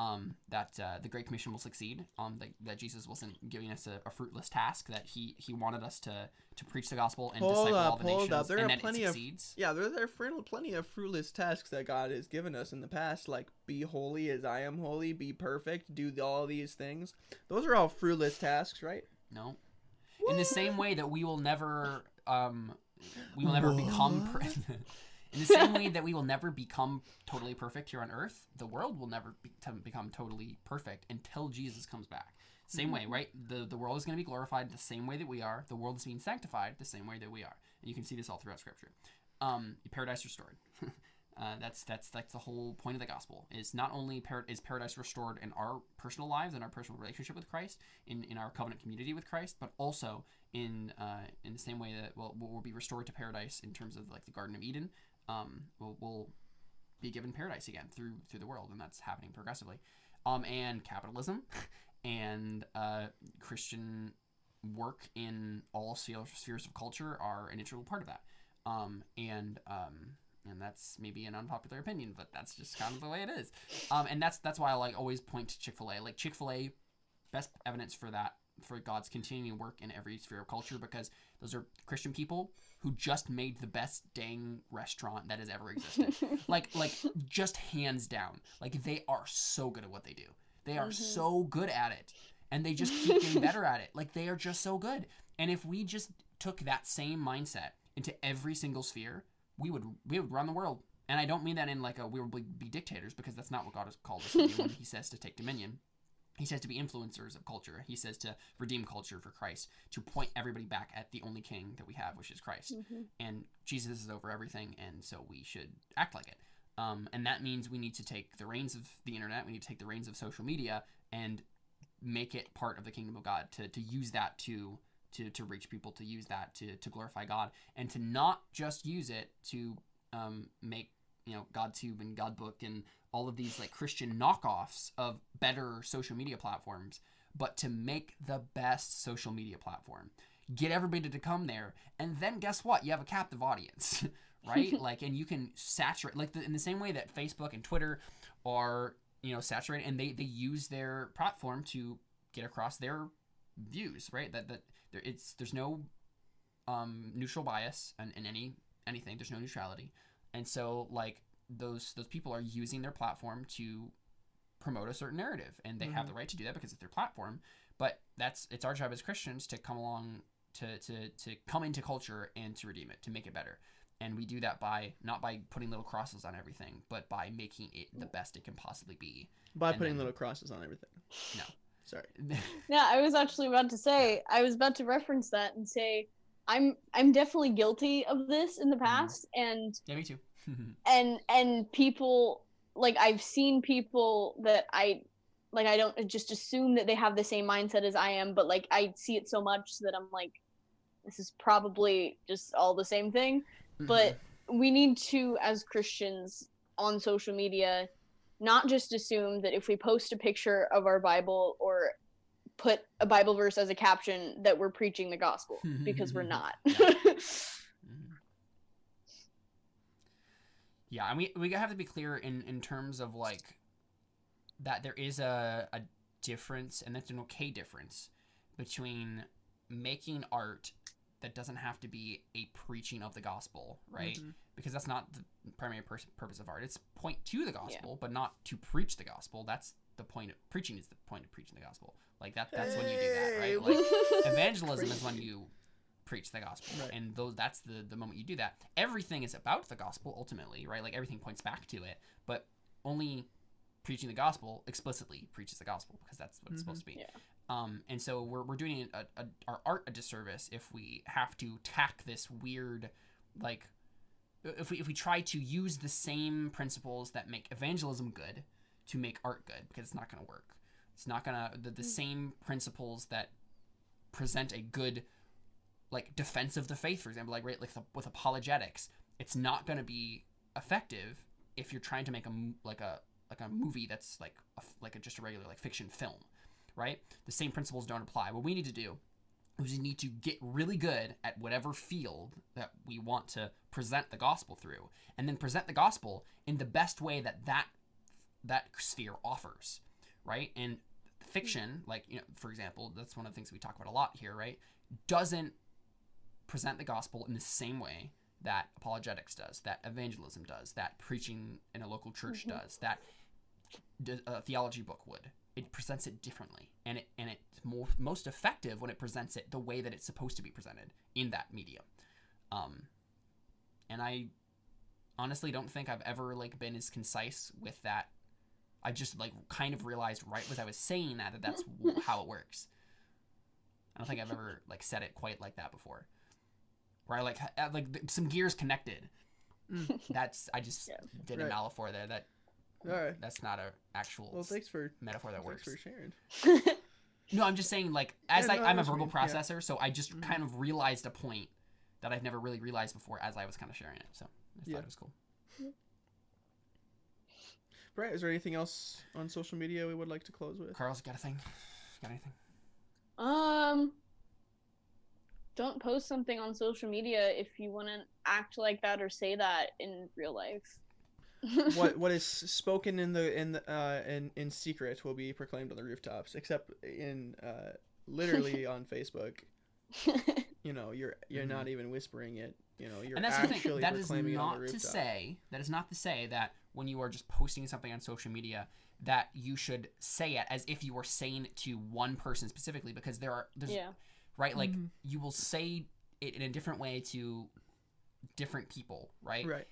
um, that uh, the Great Commission will succeed. Um, that, that Jesus wasn't giving us a, a fruitless task. That he he wanted us to to preach the gospel and Hold disciple all up, the hold nations, up. There and are that plenty it of-. Yeah, there, there are plenty of fruitless tasks that God has given us in the past, like be holy as I am holy, be perfect, do the- all these things. Those are all fruitless tasks, right? No. In the same way that we will never um, we will never become. Per- (laughs) In the same way that we will never become totally perfect here on earth, the world will never be- to become totally perfect until Jesus comes back. Same way, right? The the world is going to be glorified the same way that we are. The world is being sanctified the same way that we are, and you can see this all throughout Scripture. Um, paradise restored. (laughs) uh, that's that's that's the whole point of the gospel. Is not only par- is paradise restored in our personal lives and our personal relationship with Christ, in, in our covenant community with Christ, but also in uh, in the same way that well we'll be restored to paradise in terms of like the Garden of Eden. Um, we'll, we'll be given paradise again through through the world, and that's happening progressively. Um, and capitalism, (laughs) and uh, Christian work in all spheres of culture are an integral part of that. Um, and um, and that's maybe an unpopular opinion, but that's just kind of the way it is. Um, and that's that's why I like always point to Chick Fil A. Like Chick Fil A, best evidence for that for God's continuing work in every sphere of culture because those are Christian people who just made the best dang restaurant that has ever existed. (laughs) like like just hands down. Like they are so good at what they do. They are Mhm. so good at it. And they just keep getting better at it. Like they are just so good. And if we just took that same mindset into every single sphere, we would we would run the world. And I don't mean that in like a we would be be dictators because that's not what God has called us to do when (laughs) He says to take dominion. He says to be influencers of culture. He says to redeem culture for Christ, to point everybody back at the only King that we have, which is Christ. Mhm. And Jesus is over everything, and so we should act like it. Um, and that means we need to take the reins of the internet, we need to take the reins of social media, and make it part of the kingdom of God. To to use that to to to reach people, to use that to to glorify God, and to not just use it to um, make you know GodTube and GodBook and all of these like Christian knockoffs of better social media platforms, but to make the best social media platform. Get everybody to come there, and then guess what? You have a captive audience, (laughs) right? (laughs) like, and you can saturate like the, in the same way that Facebook and Twitter are you know saturated, and they they use their platform to get across their views, right? That that there it's there's no um, neutral bias in, in any anything. There's no neutrality, and so like those those people are using their platform to promote a certain narrative, and they have Mhm. the right to do that because it's their platform. But that's it's our job as Christians to come along to to to come into culture and to redeem it, to make it better. And we do that by not by putting little crosses on everything, but by making it the best it can possibly be. By And putting then- little crosses on everything. No. Sorry. (laughs) Yeah, I was actually about to say I was about to reference that and say I'm I'm definitely guilty of this in the mm-hmm. past and yeah, me too. (laughs) and and people like I've seen people that I like I don't just assume that they have the same mindset as I am, but like I see it so much that I'm like this is probably just all the same thing. Mm-hmm. But we need to as Christians on social media not just assume that if we post a picture of our Bible or put a Bible verse as a caption that we're preaching the gospel (laughs) because we're not. (laughs) Mhm. Yeah, and we we have to be clear in in terms of like that there is a a difference, and that's an okay difference between making art that doesn't have to be a preaching of the gospel, right? Mhm. Because that's not the primary pers- purpose of art. It's point to the gospel, but not to preach the gospel. That's the point of preaching. Is the point of preaching the gospel. Like that. That's when you do that, right? Like (laughs) evangelism is when you preach the gospel Right. and those that's the the moment you do that everything is about the gospel ultimately right like everything points back to it but only preaching the gospel explicitly preaches the gospel because that's what it's supposed to be Yeah. um and so we're, we're doing a, a, our art a disservice if we have to tack this weird like if we if we try to use the same principles that make evangelism good to make art good because it's not going to work. It's not going to the, the mm. same principles that present a good like defense of the faith for example like right like the, with apologetics it's not going to be effective if you're trying to make a like a like a movie that's like a, like a, just a regular like fiction film right? The same principles don't apply. What we need to do is we need to get really good at whatever field that we want to present the gospel through and then present the gospel in the best way that that that sphere offers right and fiction like you know for example that's one of the things we talk about a lot here right doesn't present the gospel in the same way that apologetics does, that evangelism does, that preaching in a local church Mhm. does, that a theology book would. It presents it differently, and it and it's more, most effective when it presents it the way that it's supposed to be presented in that medium. Um, and I honestly don't think I've ever like been as concise with that. I just like kind of realized right as I was saying that that that's (laughs) how it works. I don't think I've ever like said it quite like that before. Where I like uh, like some gears connected. (laughs) That's I just Yeah. did Right. a metaphor there. That All right. that's not a actual Well, thanks for metaphor that thanks works. for sharing. (laughs) No, I'm just saying like as Yeah, I, no, I'm a verbal. Yeah. processor, so I just Mhm. kind of realized a point that I've never really realized before as I was kind of sharing it. So I Yeah. thought it was cool. Brett, is there anything else on social media we would like to close with? Carl's got a thing. Got anything? um don't post something on social media if you want to act like that or say that in real life. (laughs) what what is spoken in the in the, uh in in secret will be proclaimed on the rooftops, except in uh literally (laughs) on Facebook, (laughs) you know, you're you're not even whispering it. You know, you're Mm-hmm. and that's the thing. actually That is proclaiming it on the not to say that is not to say that when you are just posting something on social media that you should say it as if you were saying it to one person specifically because there are there's yeah. right like Mhm. you will say it in a different way to different people right Right.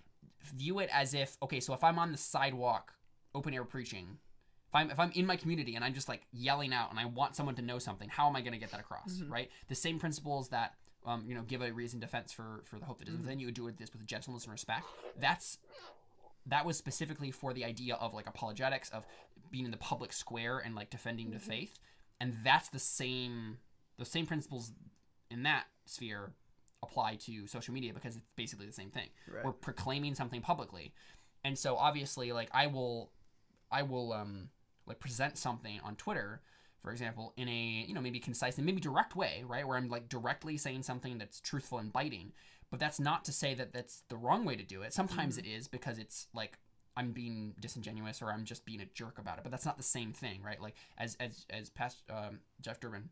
view it as if okay so if i'm on the sidewalk open air preaching if i'm if i'm in my community and i'm just like yelling out and i want someone to know something how am i going to get that across Mhm. right the same principles that um, you know give a reason defense for for the hope that is Mhm. within you would do it this with gentleness and respect that's that was specifically for the idea of like apologetics of being in the public square and like defending the Mhm. faith. And that's the same the same principles in that sphere apply to social media because it's basically the same thing. Right. we're proclaiming something publicly. And so obviously like i will i will um like present something on twitter for example in a you know maybe concise and maybe direct way right? Where i'm like directly saying something that's truthful and biting but that's not to say that that's the wrong way to do it sometimes it is because it's like i'm being disingenuous or i'm just being a jerk about it but that's not the same thing right like as as as past um, jeff durbin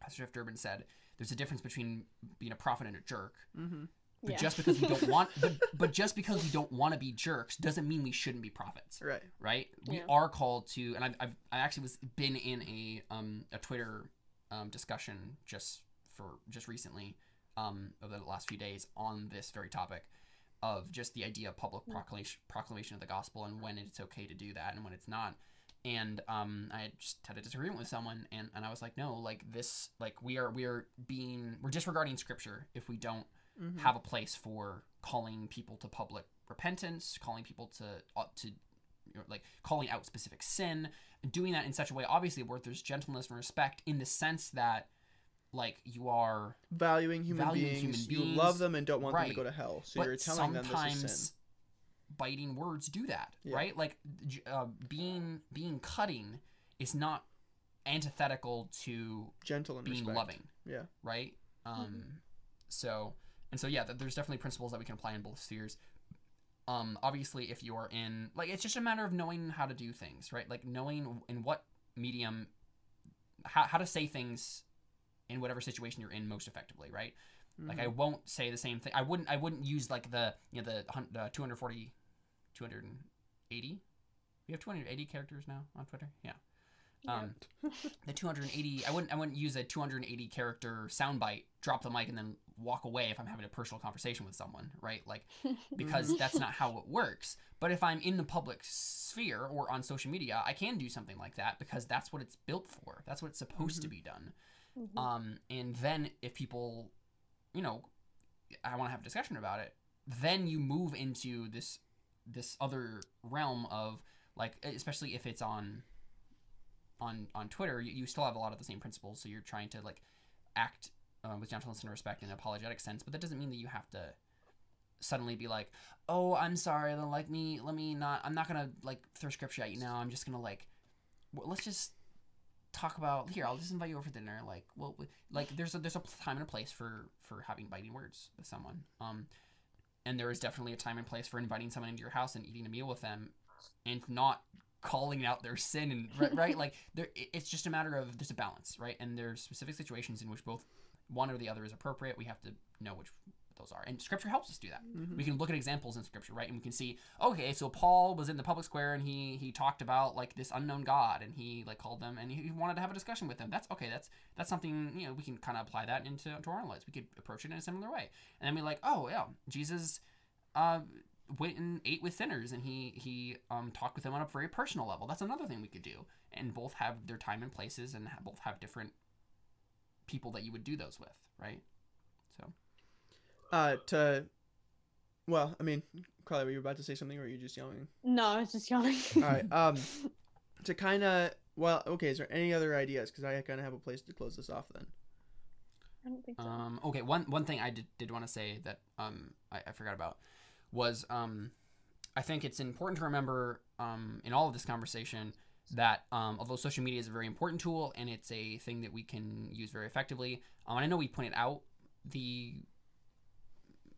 pastor jeff durbin said there's a difference between being a prophet and a jerk mm-hmm. but Yeah. just because we don't (laughs) want, but, but just because we don't want to be jerks doesn't mean we shouldn't be prophets, Right. right? We Yeah. are called to, and I've, I've I actually was been in a um a Twitter um discussion just for just recently um over the last few days on this very topic of just the idea of public proclamation proclamation of the gospel and when it's okay to do that and when it's not and um, I just had a disagreement with someone, and, and I was like, no, like this, like we are we are being we're disregarding scripture if we don't Mm-hmm. have a place for calling people to public repentance, calling people to uh, to you know, like calling out specific sin, doing that in such a way, obviously, where there's gentleness and respect, in the sense that like you are Valuing human Valuing beings, human you love them and don't want them to go to hell. So but you're telling them this is sin. biting words do that, Yeah. right? Like uh, being being cutting is not antithetical to Gentle and being respect. loving, Yeah. right? Um, so and so yeah, there's definitely principles that we can apply in both spheres. Um, obviously, if you're in like, it's just a matter of knowing how to do things, right? Like knowing in what medium, how how to say things in whatever situation you're in most effectively, right? Like I Mhm. won't say the same thing. I wouldn't. I wouldn't use like the you know the, the 240, 280. We have 280 characters now on Twitter. Yeah. Um, (laughs) the 280. I wouldn't. I wouldn't use a 280 character soundbite. Drop the mic and then walk away if I'm having a personal conversation with someone, right? Like (laughs) because that's not how it works. But if I'm in the public sphere or on social media, I can do something like that because that's what it's built for. That's what it's supposed to be done. Mhm. Um, and then if people, you know, I want to have a discussion about it, then you move into this this other realm of like, especially if it's on on on Twitter, you, you still have a lot of the same principles. So you're trying to like act uh, with gentleness and respect in an apologetic sense, but that doesn't mean that you have to suddenly be like, oh, I'm sorry, then like me, let me not, I'm not gonna like throw scripture at you now. I'm just gonna like, w- let's just talk about here. I'll just invite you over for dinner. Like, well, like there's a there's a time and a place for for having biting words with someone. Um, and there is definitely a time and place for inviting someone into your house and eating a meal with them, and not calling out their sin and right, (laughs) right? like there it's just a matter of there's a balance right and there's specific situations in which both one or the other is appropriate we have to know which those are. And scripture helps us do that. Mhm. we can look at examples in scripture right? And we can see okay so paul was in the public square and he he talked about like this unknown god and he like called them and he he wanted to have a discussion with them. That's okay that's that's something you know we can kind of apply that into to our own lives. We could approach it in a similar way. And then we like oh yeah jesus uh went and ate with sinners and he he um talked with them on a very personal level. That's another thing we could do. And both have their time and places and both have different people that you would do those with right? So Uh, to, well, I mean, Carly, were you about to say something, or were you just yelling? No, I was just yelling. All right. (laughs) Um, to kind of, well, okay. Is there any other ideas? Because I kind of have a place to close this off. Then. I don't think so. Um, okay, one one thing I did, did want to say that um, I, I forgot about was um, I think it's important to remember um, in all of this conversation that um, although social media is a very important tool and it's a thing that we can use very effectively, um, and I know we pointed out the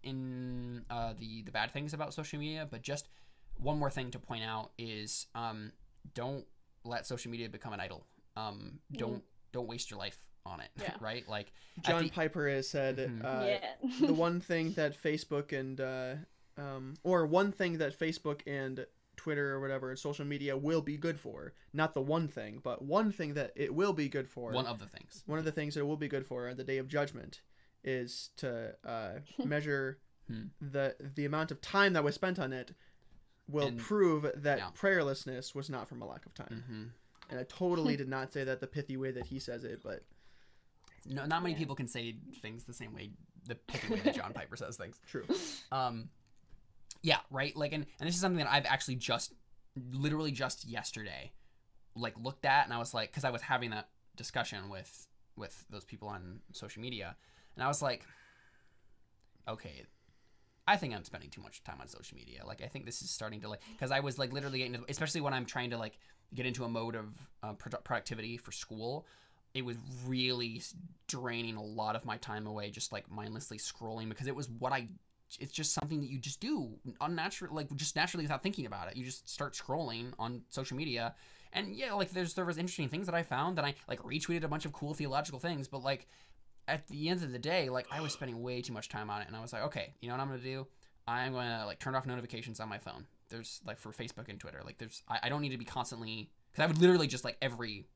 in uh, the the bad things about social media, but just one more thing to point out is um, don't let social media become an idol. Um, don't don't waste your life on it, Yeah. (laughs) right? Like John the- Piper has said Mhm. uh, yeah. (laughs) the (laughs) one thing that Facebook and uh, um, or one thing that Facebook and Twitter or whatever and social media will be good for, not the one thing, but one thing that it will be good for. one of the things. one of the things that it will be good for on the day of judgment is to uh, (laughs) measure Hmm. the the amount of time that was spent on it will And- prove that yeah. prayerlessness was not from a lack of time. hmm And I totally (laughs) did not say that the pithy way that he says it, but No, not many Yeah. people can say things the same way the pithy way that (laughs) John Piper says things. true. Um, yeah, right. Like, and and this is something that I've actually just, literally just yesterday, like looked at, and I was like, because I was having that discussion with with those people on social media, and I was like, okay. I think I'm spending too much time on social media. Like, I think this is starting to like, because I was like literally getting, to, especially when I'm trying to like get into a mode of uh, produ- productivity for school. It was really draining a lot of my time away, just like mindlessly scrolling because it was what I it's just something that you just do unnatural like just naturally without thinking about it you just start scrolling on social media and yeah like there's there was interesting things that i found that i like retweeted a bunch of cool theological things but like at the end of the day like i was (sighs) spending way too much time on it and i was like okay you know what i'm gonna do? I'm gonna like turn off notifications on my phone. There's like for facebook and twitter like there's i, I don't need to be constantly because i would literally just like every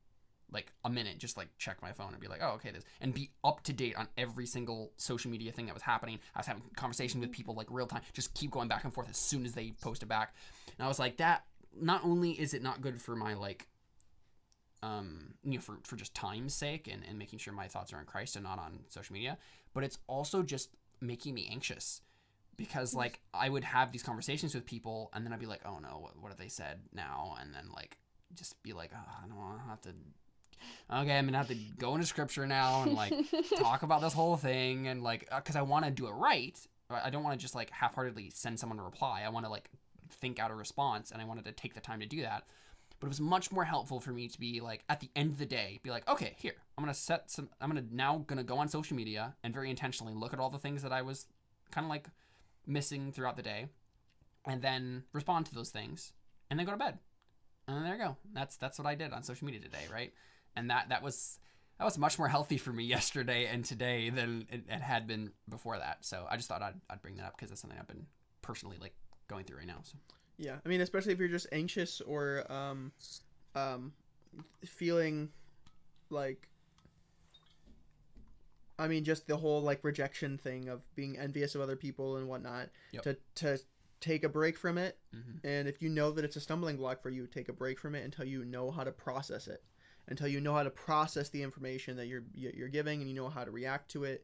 like a minute just like check my phone and be like oh okay this and be up to date on every single social media thing that was happening. I was having conversation with people like real time just keep going back and forth as soon as they post it back. And i was like that not only is it not good for my like um you know for, for just time's sake and, and making sure my thoughts are on christ and not on social media but it's also just making me anxious because like i would have these conversations with people and then i'd be like oh no what, what have they said now and then like just be like oh, i don't want to have to okay i'm gonna have to go into scripture now and like (laughs) talk about this whole thing and like because i want to do it right I I don't want to just like half-heartedly send someone a reply. I want to like think out a response, and I wanted to take the time to do that. But it was much more helpful for me to be like at the end of the day, be like, okay, here I'm gonna set some. I'm gonna now gonna go on social media and very intentionally look at all the things that I was kind of like missing throughout the day, and then respond to those things, and then go to bed. And there you go. That's that's what I did on social media today, right? And that that was that was much more healthy for me (laughs) yesterday and today than it, it had been before that. So I just thought I'd, I'd bring that up because that's something I've been personally like going through right now. So Yeah, I mean, especially if you're just anxious or um, um, feeling like, I mean, just the whole like rejection thing of being envious of other people and whatnot. Yep. To to take a break from it, Mhm. and if you know that it's a stumbling block for you, take a break from it until you know how to process it, until you know how to process the information that you're you're giving and you know how to react to it.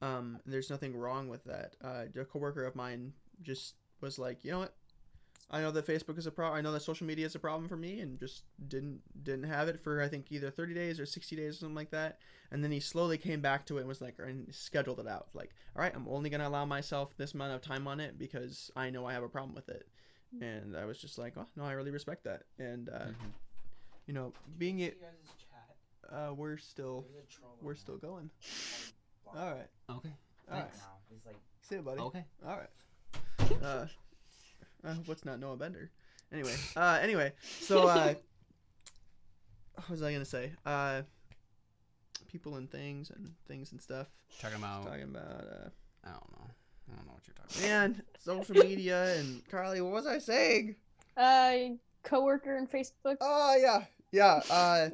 Um, there's nothing wrong with that. Uh, a coworker of mine just was like, you know what? I know that Facebook is a problem. I know that social media is a problem for me, and just didn't didn't have it for I think either 30 days or 60 days or something like that. And then he slowly came back to it and was like, and scheduled it out. Like, all right, I'm only gonna allow myself this amount of time on it because I know I have a problem with it. And I was just like, oh no, I really respect that. And uh, Mhm. you know, being it, You guys' chat. uh, we're still There's a troll we're still there. going. All right, okay, all right. it now. He's like, See you, buddy. okay. All right. Uh, uh, what's not Noah Bender? Anyway, uh, anyway, so uh, (laughs) what was I gonna say? Uh, people and things and things and stuff. Talking about Talking about uh, I don't know. I don't know what you're talking about. man, social media and Carly. What was I saying? Uh, coworker in Facebook. Oh yeah, yeah. Uh,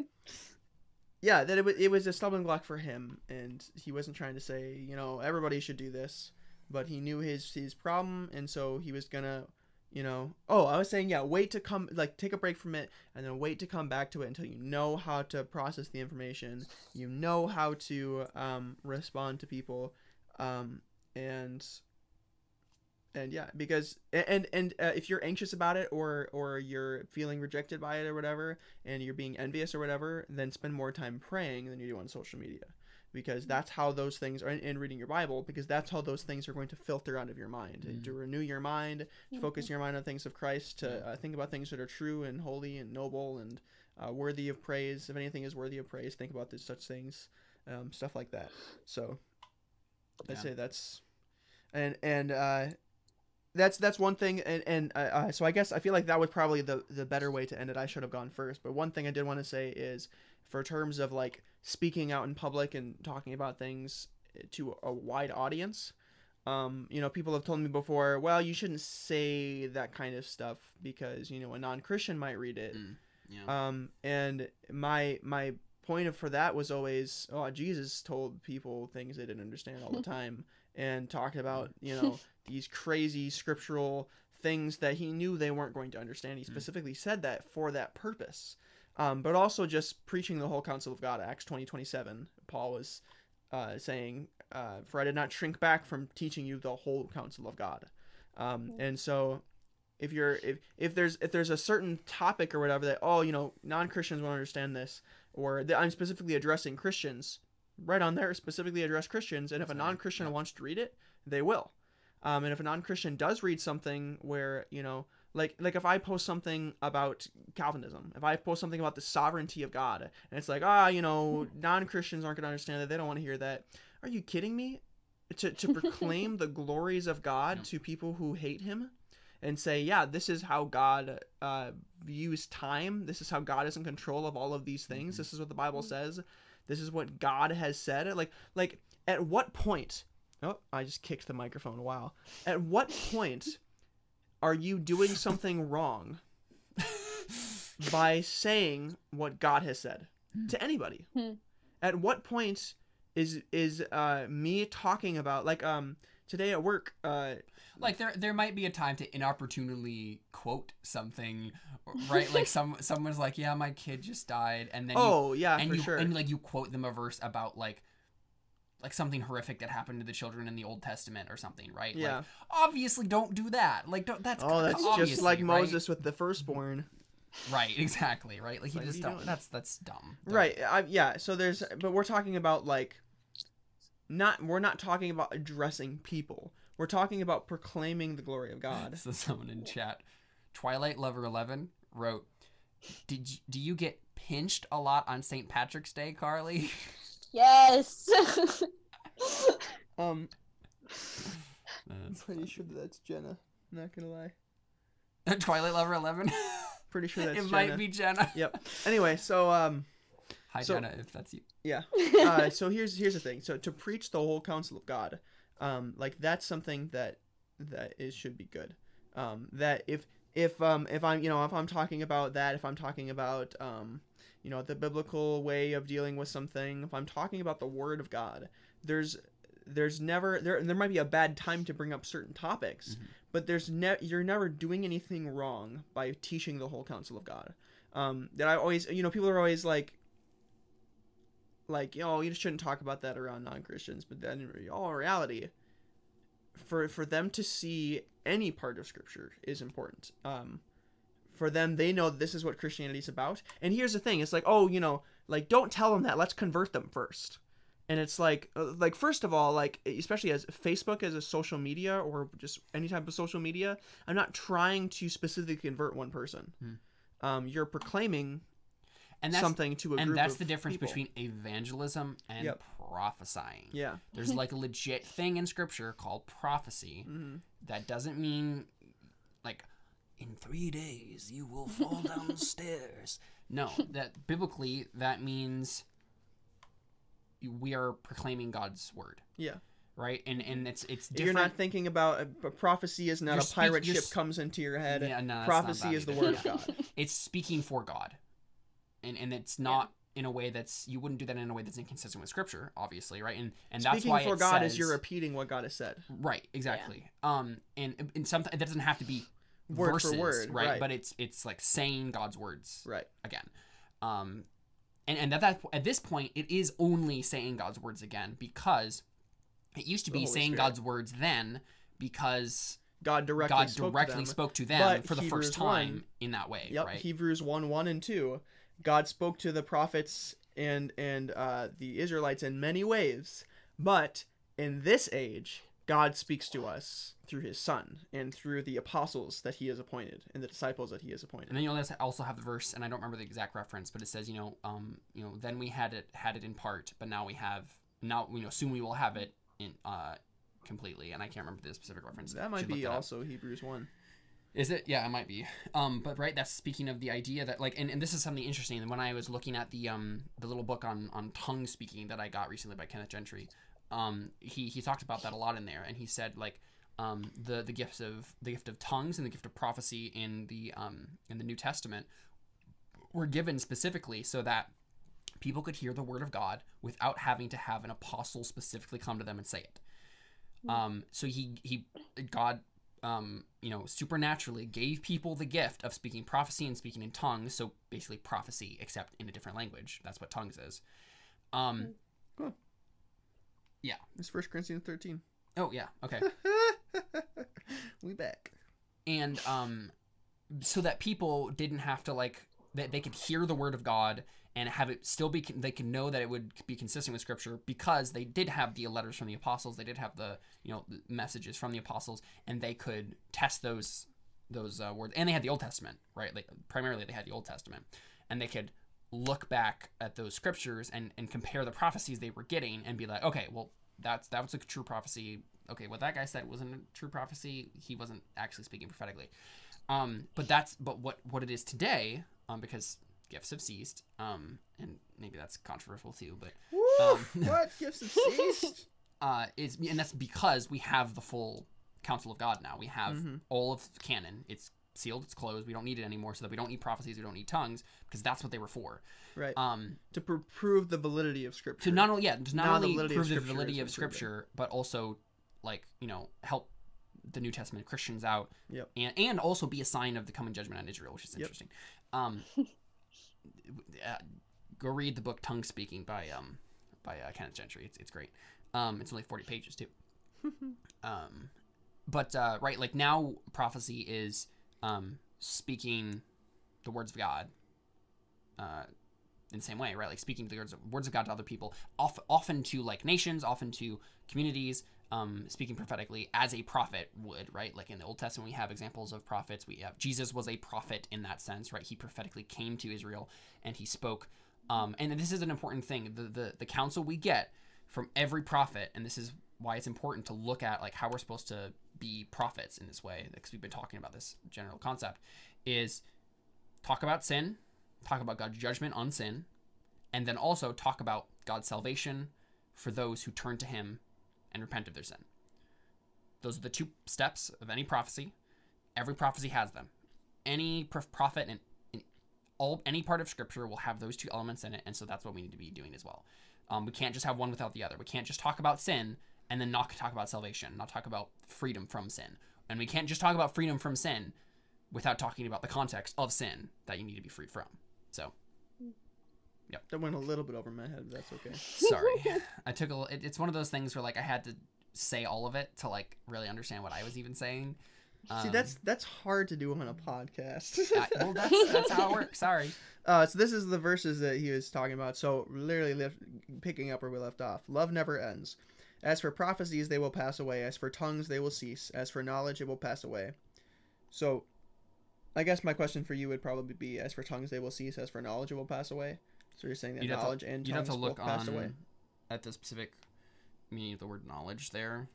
yeah, that it was it was a stumbling block for him, and he wasn't trying to say you know everybody should do this, but he knew his his problem, and so he was gonna, you know. Oh, I was saying yeah, wait to come like take a break from it, and then wait to come back to it until you know how to process the information, you know how to um, respond to people, um, and and yeah because and and uh, if you're anxious about it or or you're feeling rejected by it or whatever and you're being envious or whatever then spend more time praying than you do on social media because that's how those things are in reading your bible because that's how those things are going to filter out of your mind Mhm. to renew your mind to focus your mind on things of christ to Yeah. uh, think about things that are true and holy and noble and uh, worthy of praise. If anything is worthy of praise think about this, such things um, stuff like that. So i'd say that's and and uh that's that's one thing and and uh, uh, so i guess i feel like that was probably the the better way to end it. I should have gone first but one thing i did want to say is for terms of like speaking out in public and talking about things to a wide audience. Um, you know, people have told me before, well, you shouldn't say that kind of stuff because you know a non-Christian might read it. Mm, yeah. Um, and my my point of for that was always, oh, Jesus told people things they didn't understand all the (laughs) time, and talked about you know (laughs) these crazy scriptural things that he knew they weren't going to understand. He Mm. specifically said that for that purpose. Um, but also just preaching the whole counsel of God. Acts twenty twenty seven. Paul was uh, saying, uh, "For I did not shrink back from teaching you the whole counsel of God." Um, and so if you're if if there's if there's a certain topic or whatever that oh you know non-christians won't understand this or that i'm specifically addressing christians right on there specifically address christians and if a non-christian yeah. wants to read it they will um, and if a non-christian does read something where you know like like if i post something about calvinism if i post something about the sovereignty of god and it's like ah you know non-christians aren't going to understand that they don't want to hear that are you kidding me to, to (laughs) proclaim the glories of god Yeah. to people who hate him and say, yeah, this is how God uh, views time. This is how God is in control of all of these things. Mhm. This is what the Bible says. This is what God has said. Like, like at what point? Oh, I just kicked the microphone. Wow. At what point are you doing something wrong by saying what God has said to anybody? Hmm. At what point is is uh, me talking about like um today at work uh like there there might be a time to inopportunely quote something right like some (laughs) someone's like yeah my kid just died and then you, oh yeah and for you sure and like you quote them a verse about like like something horrific that happened to the children in the Old Testament or something, right? Yeah. Like, obviously, don't do that. Like, don't. That's Oh, that's just like right? Moses with the firstborn. Right. (laughs) Exactly. Right. Like he Like, just don't. doing? That's that's dumb. Don't- Right. I, yeah. So there's, but we're talking about like, not we're not talking about addressing people. We're talking about proclaiming the glory of God. (laughs) So someone in chat, Twilight Lover Eleven wrote, "Did y- do you get pinched a lot on St. Patrick's Day, Carly?" (laughs) Yes. (laughs) Um, I'm pretty sure that's Jenna. Not gonna lie. (laughs) Twilight Lover Eleven. (laughs) Pretty sure that's Jenna. it Jenna. might be Jenna. Yep. Anyway, so um, Hi So- Jenna, if that's you. yeah. Uh, so here's here's the thing. So to preach the whole counsel of God, um, like that's something that that is should be good. Um, that if if um if I'm you know if I'm talking about that if I'm talking about um you know the biblical way of dealing with something if I'm talking about the Word of God, there's there's never there there might be a bad time to bring up certain topics, Mhm. but there's ne- you're never doing anything wrong by teaching the whole counsel of God. Um, that I always you know people are always like like you know you shouldn't talk about that around non-christians but then in all reality for for them to see any part of scripture is important um for them they know this is what christianity is about and here's the thing it's like oh you know like don't tell them that let's convert them first and it's like uh, like first of all like especially as facebook as a social media or just any type of social media i'm not trying to specifically convert one person Hmm. um you're proclaiming And that's something to a group. and that's the difference people. between evangelism and Yep. prophesying. yeah There's like a legit thing in scripture called prophecy. (laughs) hmm That doesn't mean like in 3 days you will fall down the (laughs) stairs. No, that biblically that means we are proclaiming God's word, yeah right? And and it's it's You're not thinking about a, a prophecy is not You're a pirate you're ship s- comes into your head. Yeah, no, prophecy is the word of God. (laughs) it's speaking for God, and and it's not in a way that's you wouldn't do that in a way that's inconsistent with Scripture, obviously, right? And and that's Speaking why for God says, is you're repeating what God has said. right, exactly. Um, and and sometimes that doesn't have to be Word verses, for word, right? right. But it's it's like saying God's words Right. again. Um, and and at that at this point, it is only saying God's words again because it used to be saying Spirit. God's words then because God directly God spoke directly to them. spoke to them for the Hebrews first time 1 in that way, Yep. right? Hebrews one one and two. God spoke to the prophets and and uh, the Israelites in many ways, but in this age, God speaks to us through His Son and through the apostles that He has appointed and the disciples that He has appointed. And then you'll also have the verse, and I don't remember the exact reference, but it says, you know, um, you know, then we had it had it in part, but now we have now, you know, soon we will have it in uh completely. And I can't remember the specific reference. That might be up. also Hebrews one. Is it? Yeah, it might be. Um, but right, that's speaking of the idea that like, and, and this is something interesting. When I was looking at the um the little book on on tongue speaking that I got recently by Kenneth Gentry, um, he he talked about that a lot in there, and he said like um the the gifts of the gift of tongues and the gift of prophecy in the um in the New Testament were given specifically so that people could hear the word of God without having to have an apostle specifically come to them and say it. Um, so he he God um, you know, supernaturally gave people the gift of speaking prophecy and speaking in tongues. So basically, prophecy, except in a different language. That's what tongues is. Um, It's First Corinthians 13. oh yeah, okay. (laughs) we back. and um, so that people didn't have to like that they could hear the word of God and have it still be they could know that it would be consistent with Scripture because they did have the letters from the apostles, they did have the you know the messages from the apostles, and they could test those those uh, words, and they had the Old Testament, right? Like primarily they had the Old Testament, and they could look back at those scriptures and and compare the prophecies they were getting and be like, okay, well that's that was a true prophecy. Okay, what that guy said wasn't a true prophecy. He wasn't actually speaking prophetically. Um, but that's but what what it is today, um, because gifts have ceased. Um, and maybe that's controversial too, but Um, (laughs) what? Gifts have ceased? (laughs) uh, is and that's because we have the full counsel of God now. We have Mhm. all of canon. It's sealed. It's closed. We don't need it anymore. So that we don't need prophecies. We don't need tongues because that's what they were for. Right. Um, to pr- prove the validity of Scripture. to not only yeah, to not Now the only validity prove the validity of. Scripture, but also like you know help the New Testament Christians out, Yep. and and also be a sign of the coming judgment on Israel, which is Yep. interesting. Um, (laughs) uh, go read the book Tongue Speaking by um by uh, Kenneth Gentry. It's it's great. Um, it's only forty pages too. (laughs) um, but uh, right, like now prophecy is um speaking the words of God. Uh, in the same way, right? Like speaking the words of, words of God to other people, often to like nations, often to communities, um, speaking prophetically as a prophet would, right? Like in the Old Testament, we have examples of prophets. We have Jesus was a prophet in that sense, right? He prophetically came to Israel and he spoke. Um, and this is an important thing. The, the the counsel we get from every prophet, and this is why it's important to look at like how we're supposed to be prophets in this way, because we've been talking about this general concept, is talk about sin, talk about God's judgment on sin, and then also talk about God's salvation for those who turn to Him and repent of their sin. Those are the two steps of any prophecy. Every prophecy has them. Any prophet and all any part of Scripture will have those two elements in it, and so that's what we need to be doing as well. Um, we can't just have one without the other. We can't just talk about sin and then not talk about salvation, not talk about freedom from sin, and we can't just talk about freedom from sin without talking about the context of sin that you need to be freed from. So yep. That went a little bit over my head, but that's okay. (laughs) sorry i took a it, it's one of those things where like i had to say all of it to like really understand what i was even saying See, Um, that's that's hard to do on a podcast. I- well that's that's (laughs) how it works sorry Uh, so this is the verses that he was talking about. So literally lift, picking up where we left off. Love never ends. As for prophecies, they will pass away. As for tongues, they will cease. As for knowledge, it will pass away. So, I guess my question for you would probably be: As for tongues, they will cease. As for knowledge, it will pass away. So you're saying that You'd have to- knowledge and tongues to look both pass on away. at the specific meaning of the word knowledge there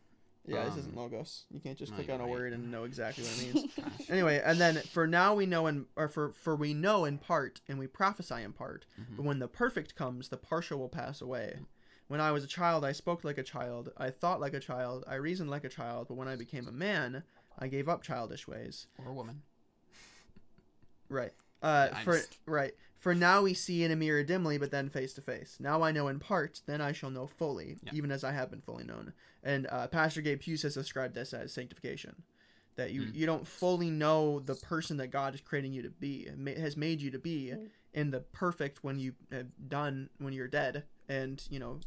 Yeah, this um, isn't logos. You can't just no, click on a right. word and know exactly what it means. (laughs) Anyway, and then for now we know in or for for we know in part and we prophesy in part. Mhm. But when the perfect comes, the partial will pass away. When I was a child, I spoke like a child, I thought like a child, I reasoned like a child, but when I became a man, I gave up childish ways. or a woman (laughs) Right. Uh Yeah, for just- right. For now we see in a mirror dimly, but then face to face. Now I know in part, then I shall know fully, Yeah. even as I have been fully known. And uh, Pastor Gabe Hughes has described this as sanctification. That you, Mm. you don't fully know the person that God is creating you to be, has made you to be, in the perfect when you have done when you're dead, and you know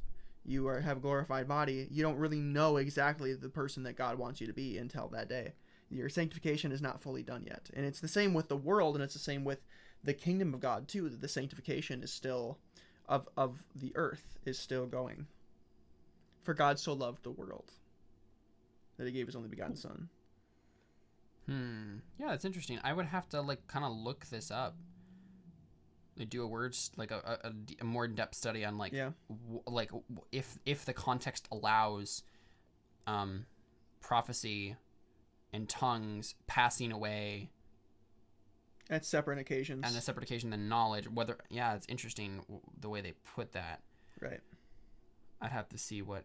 you are have a glorified body. You don't really know exactly the person that God wants you to be until that day. Your sanctification is not fully done yet, and it's the same with the world, and it's the same with the kingdom of God too. That the sanctification is still of of the earth is still going. For God so loved the world that He gave His only begotten Son. hmm yeah that's interesting i would have to like kind of look this up do a words like a a more in-depth study on like Yeah. w- like w- if if the context allows um prophecy and tongues passing away At separate occasions. and a separate occasion than knowledge. Whether yeah, it's interesting w- the way they put that. right. I'd have to see what.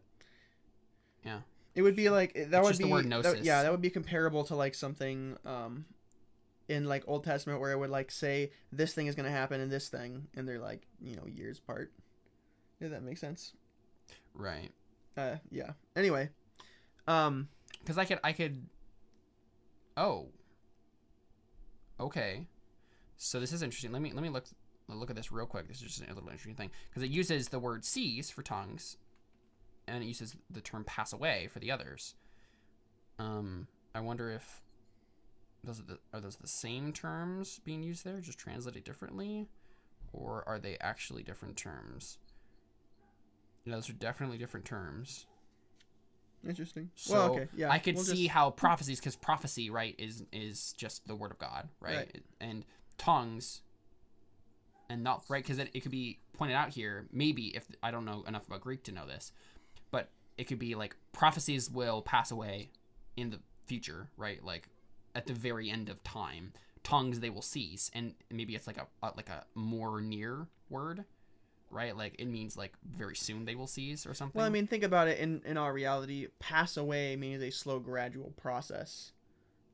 Yeah. It would be like that It's would just the be that- yeah, that would be comparable to like something um in like Old Testament where it would like say this thing is gonna happen and this thing and they're like, you know, years apart. Did that make sense? Right. Uh yeah. Anyway. Um Because I could, I could. Oh. Okay. So this is interesting. Let me let me look look at this real quick. This is just a little interesting thing because it uses the word "cease" for tongues, and it uses the term "pass away" for the others. Um, I wonder if those are the are those the same terms being used there, just translated differently, or are they actually different terms? Yeah, those are definitely different terms. interesting. So well, okay. Yeah. I could we'll see just- how prophecies, because prophecy, right, is is just the word of God, right, Right. and tongues, and not right, because it, it could be pointed out here. Maybe if I don't know enough about Greek to know this, but it could be like prophecies will pass away in the future, right, like at the very end of time. Tongues they will cease, and maybe it's like a, a like a more near word, right? Like it means like very soon they will cease or something. Well, I mean, think about it. In in our reality, pass away means a slow, gradual process.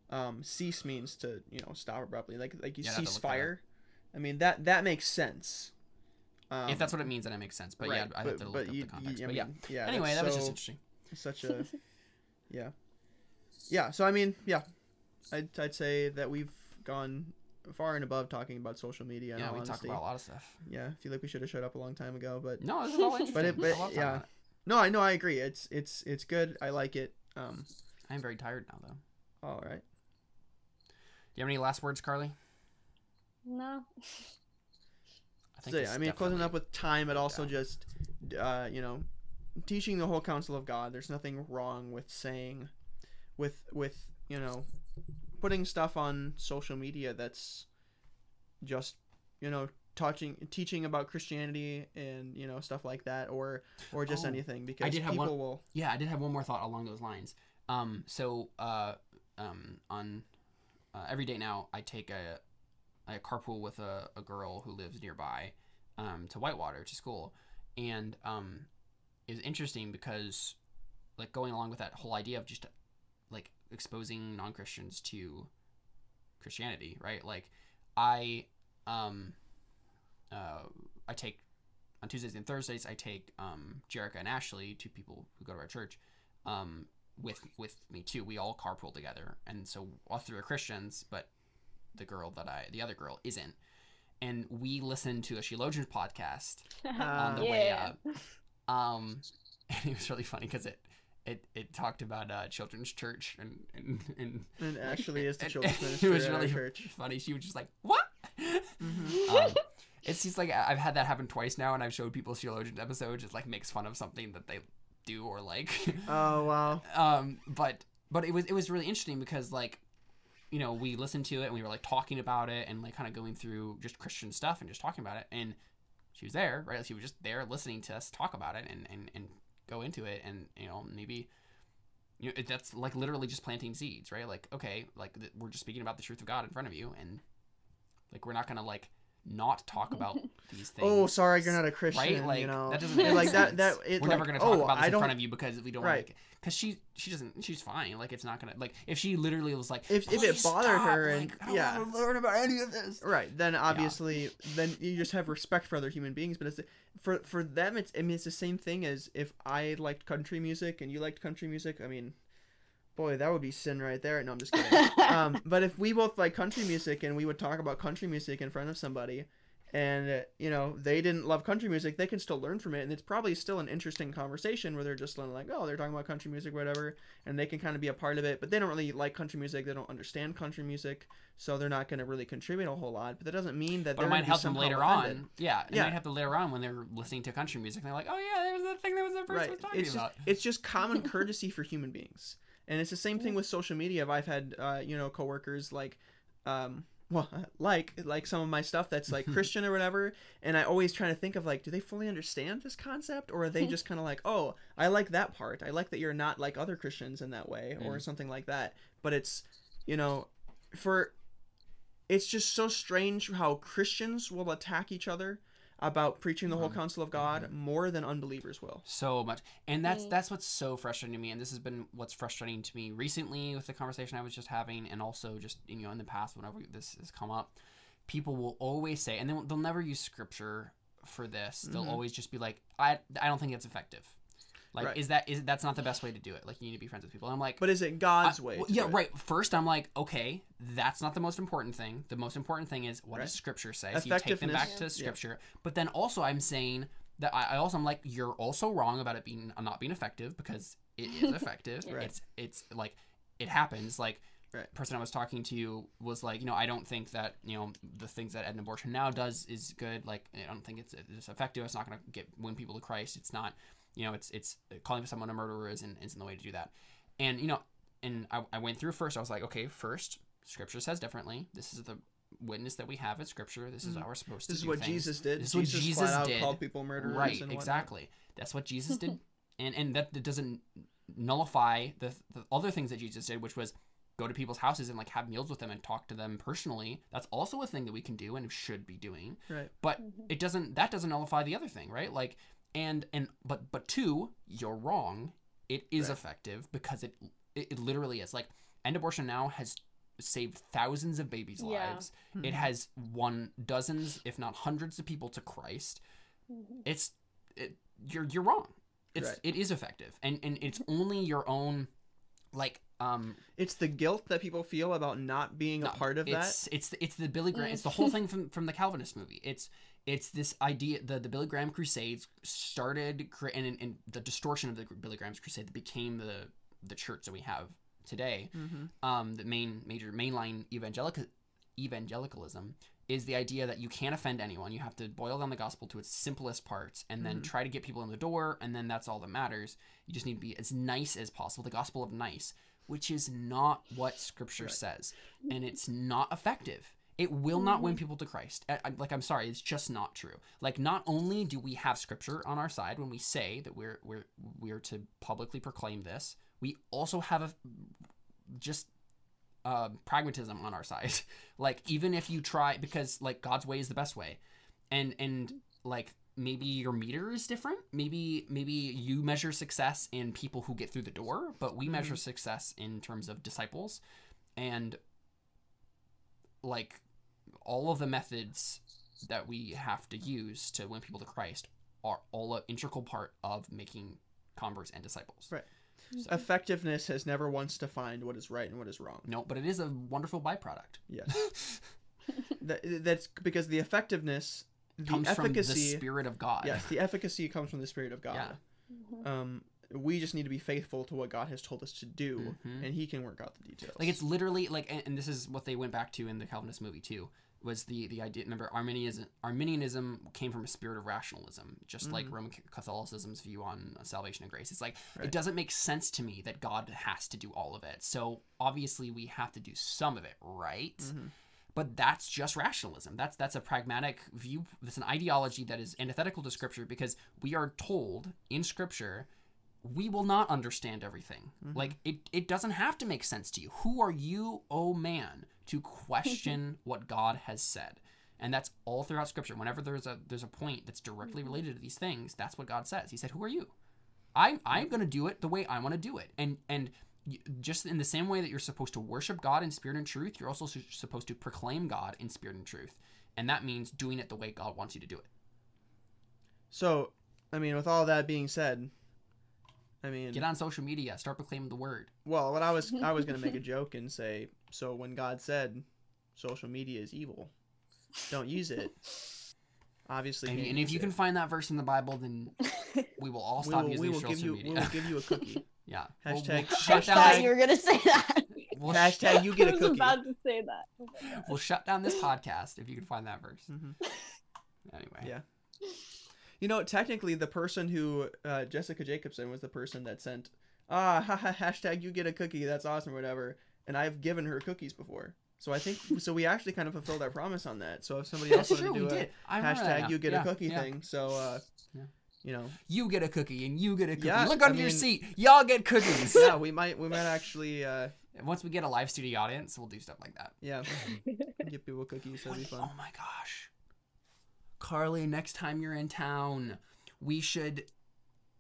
Um, cease means to you know stop abruptly, like like you Yeah, I'd have to cease look that up. fire. I mean that that makes sense. Um, if that's what it means, then it makes sense. But yeah, right, I have to look up you- the context. you- but yeah. mean, yeah. Anyway, that was so- just interesting. such a (laughs) yeah yeah so i mean yeah I'd, I'd say that we've gone far and above talking about social media in yeah, we talked honesty. about a lot of stuff. yeah i feel like we should have shut up a long time ago but No, this is all interesting. (laughs) But it- but- love talking yeah. no i know i agree it's it's it's good i like it um I'm very tired now, though. all right Do you have any last words, Carly? No. (laughs) I think so yeah, i mean closing up with time but also down. just uh you know teaching the whole counsel of god there's nothing wrong with saying with with you know putting stuff on social media that's just you know touching teaching about christianity and you know stuff like that or or just Oh, anything because I did have people one- will Yeah, I did have one more thought along those lines. Um, so uh, um, on uh, every day now, I take a I carpool with a, a girl who lives nearby um, to Whitewater to school, and um, it was interesting because like going along with that whole idea of just like exposing non Christians to Christianity, right? Like I um uh I take on Tuesdays and Thursdays I take um Jerica and Ashley, two people who go to our church, um with with me too. We all carpool together, and so all three are Christians, but the girl that I the other girl isn't. And we listen to a Sheologians podcast (laughs) on the Uh, way Yeah. up. Um, (laughs) and it was really funny because it, it it talked about uh, children's church and and, and and ashley is the children's (laughs) and minister it was really church funny. She was just like, "What?" Mhm. um, it seems like I've had that happen twice now, and I've showed people Sheologians episodes. It like makes fun of something that they do or like. (laughs) oh wow um, but but it was it was really interesting because like, you know, we listened to it and we were like talking about it and like kind of going through just Christian stuff and just talking about it. And she was there, right? She was just there listening to us talk about it and and and go into it and you know maybe. You know, that's like literally just planting seeds, right? Like, okay, like th- we're just speaking about the truth of God in front of you, and like we're not gonna like not talk about (laughs) these oh, things. oh sorry you're not a christian right? Like you know that doesn't (laughs) make like that sense. that it, we're like, never gonna talk oh, about this I in front of you because we don't Right. like because she she doesn't she's fine like it's not gonna like if she literally was like If- if it bothered stop, her and- like, I don't yeah. want to learn about any of this right then obviously then you just have respect for other human beings but it's for for them it's i mean it's the same thing as if i liked country music and you liked country music i mean boy that would be sin right there. No i'm just kidding. (laughs) Um but if we both like country music and we would talk about country music in front of somebody and uh, you know they didn't love country music they can still learn from it. And it's probably still an interesting conversation where they're just like oh they're talking about country music whatever and they can kind of be a part of it. But they don't really like country music. They don't understand country music so they're not going to really contribute a whole lot. But that doesn't mean that but it they're might gonna help them later offended. on yeah it Yeah. might help them later on when they're listening to country music. And they're like oh yeah there was that thing that was the person right. was talking it's just, about. it's just common (laughs) courtesy for human beings and it's the same thing with social media. If i've had uh, you know coworkers like um, well (laughs) like like some of my stuff that's like (laughs) christian or whatever and i always try to think of like do they fully understand this concept? Or are they just kind of like oh i like that part. I like that you're not like other christians in that way or Mm. something like that. But it's you know for it's just so strange how christians will attack each other about preaching the whole Mhm. counsel of god more than unbelievers will. So much. And that's that's what's so frustrating to me and this has been what's frustrating to me recently with the conversation i was just having and also just you know in the past whenever this has come up people will always say and they'll, they'll never use scripture for this. They'll Mhm. always just be like i i don't think it's effective like Right. is that is that's not the best way to do it like you need to be friends with people and i'm like but is it god's I- way well, yeah, it? right. First, I'm like, okay, that's not the most important thing. The most important thing is what Right. does Scripture say. So you take them back to Yeah. Scripture. But then also, I'm saying that I, I also I'm like, you're also wrong about it being uh, not being effective because it is (laughs) effective. Right. It's it's like it happens. Like Right. person I was talking to was like, you know, I don't think that you know the things that End Abortion now does is good. Like, I don't think it's it's effective. It's not going to get win people to Christ. It's not, you know, it's it's calling someone a murderer isn't isn't the way to do that. And you know, and I, I went through first. I was like, okay, first, Scripture says differently. This is the witness that we have in Scripture. This is Mhm. how we're supposed this to is do what things. jesus did This is what jesus, Jesus flat out did. called people murderers right and whatnot. exactly that's what jesus did (laughs) and and that, that doesn't nullify the, the other things that jesus did which was go to people's houses and like have meals with them and talk to them personally that's also a thing that we can do and should be doing right but Mhm. it doesn't that doesn't nullify the other thing right like and and but but two you're wrong it is Right. effective because it, it it literally is like end abortion now has saved thousands of babies Yeah. lives Mhm. it has won dozens if not hundreds of people to christ it's it, you're you're wrong. It's Right. it is effective, and and it's only your own, like um. it's the guilt that people feel about not being a part of that it's, It's it's the Billy Graham. It's the whole (laughs) thing from from the Calvinist movie. It's it's this idea the the Billy Graham Crusades started and, and the distortion of the Billy Graham's crusade that became the the church that we have today. mm-hmm. um, the main major mainline evangelical evangelicalism is the idea that you can't offend anyone. You have to boil down the gospel to its simplest parts and then Mhm. try to get people in the door, and then that's all that matters. You just need to be as nice as possible. The gospel of nice, which is not what Scripture Right. says, and it's not effective. It will not win people to Christ. Like I'm sorry, it's just not true. Like not only do we have Scripture on our side when we say that we're we're we're to publicly proclaim this, we also have a just uh, pragmatism on our side. (laughs) like even if you try, because like God's way is the best way, and and like maybe your meter is different. Maybe maybe you measure success in people who get through the door, but we measure success in terms of disciples, and like all of the methods that we have to use to win people to Christ are all an integral part of making converts and disciples. Right. effectiveness has never once defined what is right and what is wrong No, but it is a wonderful byproduct. yes (laughs) that, that's because the effectiveness the Comes from the spirit of God. yes the efficacy comes from the spirit of god Yeah. Mhm. um we just need to be faithful to what god has told us to do Mhm. and he can work out the details Like it's literally like, and, and this is what they went back to in the Calvinist movie too. Was the the idea? Remember, Arminianism Arminianism came from a spirit of rationalism, just like Mhm. Roman Catholicism's view on salvation and grace. It's like Right. it doesn't make sense to me that God has to do all of it. So obviously we have to do some of it, right? Mhm. But that's just rationalism. That's that's a pragmatic view. That's an ideology that is antithetical to Scripture because we are told in Scripture we will not understand everything. Mm-hmm. Like it, it doesn't have to make sense to you. Who are you, oh man, to (laughs) question what God has said? And that's all throughout Scripture. Whenever there's a there's a point that's directly mm-hmm. related to these things, that's what God says. He said, "Who are you? I'm I'm going to do it the way I want to do it." And and just in the same way that you're supposed to worship God in spirit and truth, you're also su- supposed to proclaim God in spirit and truth. And that means doing it the way God wants you to do it. so i mean with all that being said i mean Get on social media, start proclaiming the word. well what i was i was gonna make a (laughs) joke and say so when god said social media is evil don't use it obviously And, and if used you can find that verse in the Bible, then (laughs) we will all we stop will, using we will social give you media. we will give you a cookie (laughs) yeah. We'll- we'll Hashtag- shut down thought you were gonna say that. we'll, hashtag you get I a was about to say that. we'll shut down this podcast if you can find that verse. Mhm. Anyway. Yeah. You know, technically, the person who uh, Jessica Jacobson was the person that sent ah haha, hashtag you get a cookie that's awesome or whatever, and I've given her cookies before. So I think so. We actually kind of fulfilled our promise on that. So if somebody else That's wanted true. to do a did. I remember that hashtag you get Yeah, a cookie yeah. thing, so uh, Yeah. you know, You get a cookie and you get a cookie. Yeah, Look I under your seat. Y'all get cookies. yeah, we might we might actually uh, Once we get a live studio audience, we'll do stuff like that. yeah (laughs) give people cookies. That'd be fun. Oh my gosh. Carly, next time you're in town, we should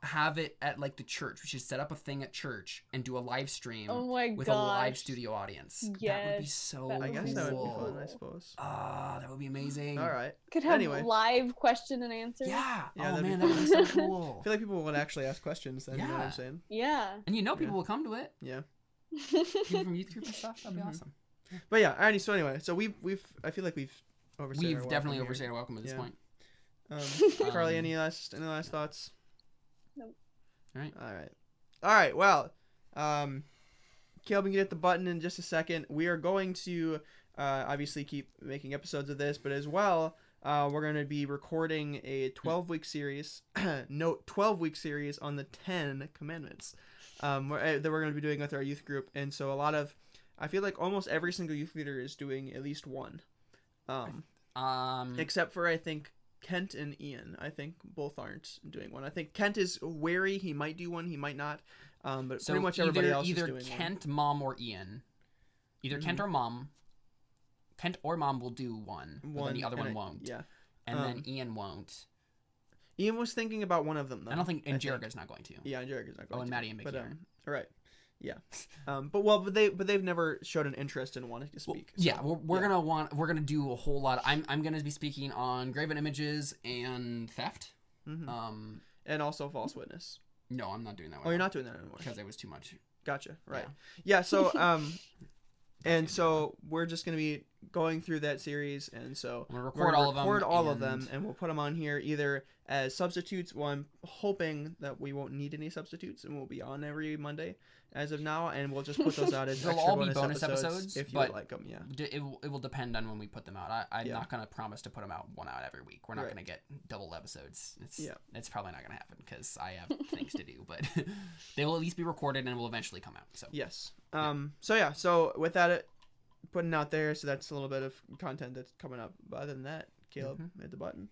have it at like the church. We should set up a thing at church and do a live stream Oh my with a live studio audience. That would be so that I guess be that would be cool. fun. I suppose. Ah, that would be amazing. All right. Could have Anyway. live question and answer. Yeah. Yeah, oh that'd be man, that would be so (laughs) cool. I feel like people would actually ask questions. Then you know what Yeah. I'm saying? Yeah. and you know people will come to it. Yeah. (laughs) People from YouTube and stuff. That'd be Mhm. awesome. But yeah. Alrighty. So anyway, so we've we've I feel like we've overstayed our We've welcome definitely here. overstayed our welcome at this Yeah. point. Um, (laughs) Carly, any last any last thoughts? Nope. All right. All right. All right. Well, um, Caleb can get at the button in just a second. We are going to uh, obviously keep making episodes of this, but as well, uh, we're going to be recording a 12 week series. (clears throat) note 12 week series on the 10 commandments um, we're- uh, that we're going to be doing with our youth group. And so a lot of, I feel like almost every single youth leader is doing at least one. Um, Um, except for I think Kent and Ian. I think both aren't doing one. I think Kent is wary. He might do one. He might not. Um, but so pretty much either, everybody else either is doing one. Kent, mom, or Ian. Either Kent Mhm. or mom. Kent or mom will do one, but then the other one I- won't. Yeah. And um, then Ian won't. Ian was thinking about one of them though. I don't think, and. Jerica's not going to. Yeah, and Jerica's not going Oh, and. Maddie and but, Mickey um, right. Yeah. Um, but well, but they but they've never showed an interest in wanting to Well, speak. yeah, we're, we're yeah. gonna want we're gonna do a whole lot. I'm I'm gonna be speaking on graven images and theft. Mhm. Um, and also false witness. no, I'm not doing that. Oh, you're not doing that anymore. because it was too much. Gotcha. Right. Yeah. so um, (laughs) and so we're just gonna be going through that series, and so We're record gonna all of them. record all of and- them, and we'll put them on here either as substitutes. Well, I'm hoping that we won't need any substitutes, and we'll be on every Monday as of now, and we'll just put those out as (laughs) They'll extra all be bonus, bonus episodes, episodes, if you like them. Yeah. D- It will, it will depend on when we put them out. I, I'm Yeah. not gonna promise to put them out one out every week. We're not Right. gonna get double episodes. It's Yeah. it's probably not gonna happen because I have things to do. But (laughs) they will at least be recorded and will eventually come out. So Yes. Um. So yeah. So with that, it, putting out there, so that's a little bit of content that's coming up. But other than that, Caleb Mm-hmm. hit the button.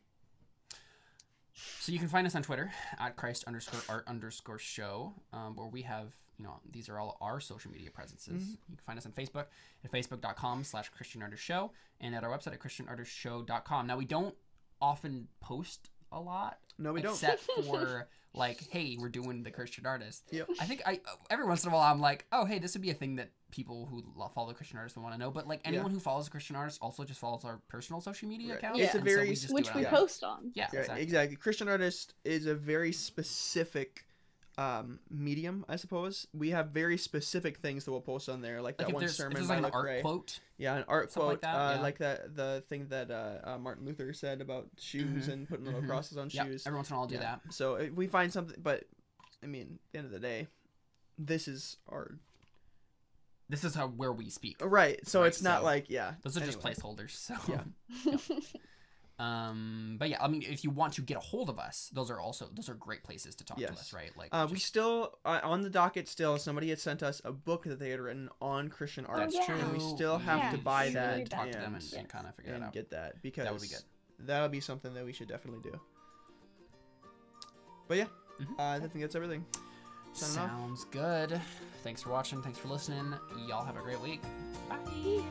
so you can find us on Twitter at Christ underscore art underscore show, um, where we have you know these are all our social media presences. Mm-hmm. You can find us on Facebook at facebook.com slash Christian Artist Show and at our website at christianartistshow.com. Now we don't often post a lot. No, we don't. except (laughs) for like, hey, we're doing the Christian artist. Yep. I think I every once in a while I'm like, oh, hey, this would be a thing that people who lo- follow the Christian artist would want to know. But like anyone who follows the Christian artist also just follows our personal social media Right. accounts. It's a and so very- we Which we on post on. Yeah, Yeah, exactly. exactly. Christian artist is a very specific um, medium, I suppose. We have very specific things that we'll post on there, like Like that one sermon there's by like an Luke art Ray. quote, Yeah, an art Something like quote, that, uh, yeah. like that the thing that uh, uh, Martin Luther said about shoes Mhm, and putting little mhm. crosses on yeah, shoes. every once in a while I'll do Yeah. that. So if we find something, but I mean, at the end of the day, this is our This is how where we speak. right. So Right, it's not so like yeah. Those are just placeholders. So Yeah. (laughs) (laughs) Um, but yeah, I mean, if you want to get a hold of us, those are also those are great places to talk to us, right? Like, Uh, we still uh, on the docket. Still, somebody had sent us a book that they had written on Christian art. that's true. And we still have Yeah, to buy should that read talk and, to them and, Yes. kind of figure it and out. get that because That would be good. That'll be something that we should definitely do. But yeah, Mhm. uh, I think that's everything. Signing off. Sounds good. Thanks for watching. Thanks for listening. Y'all have a great week. Bye.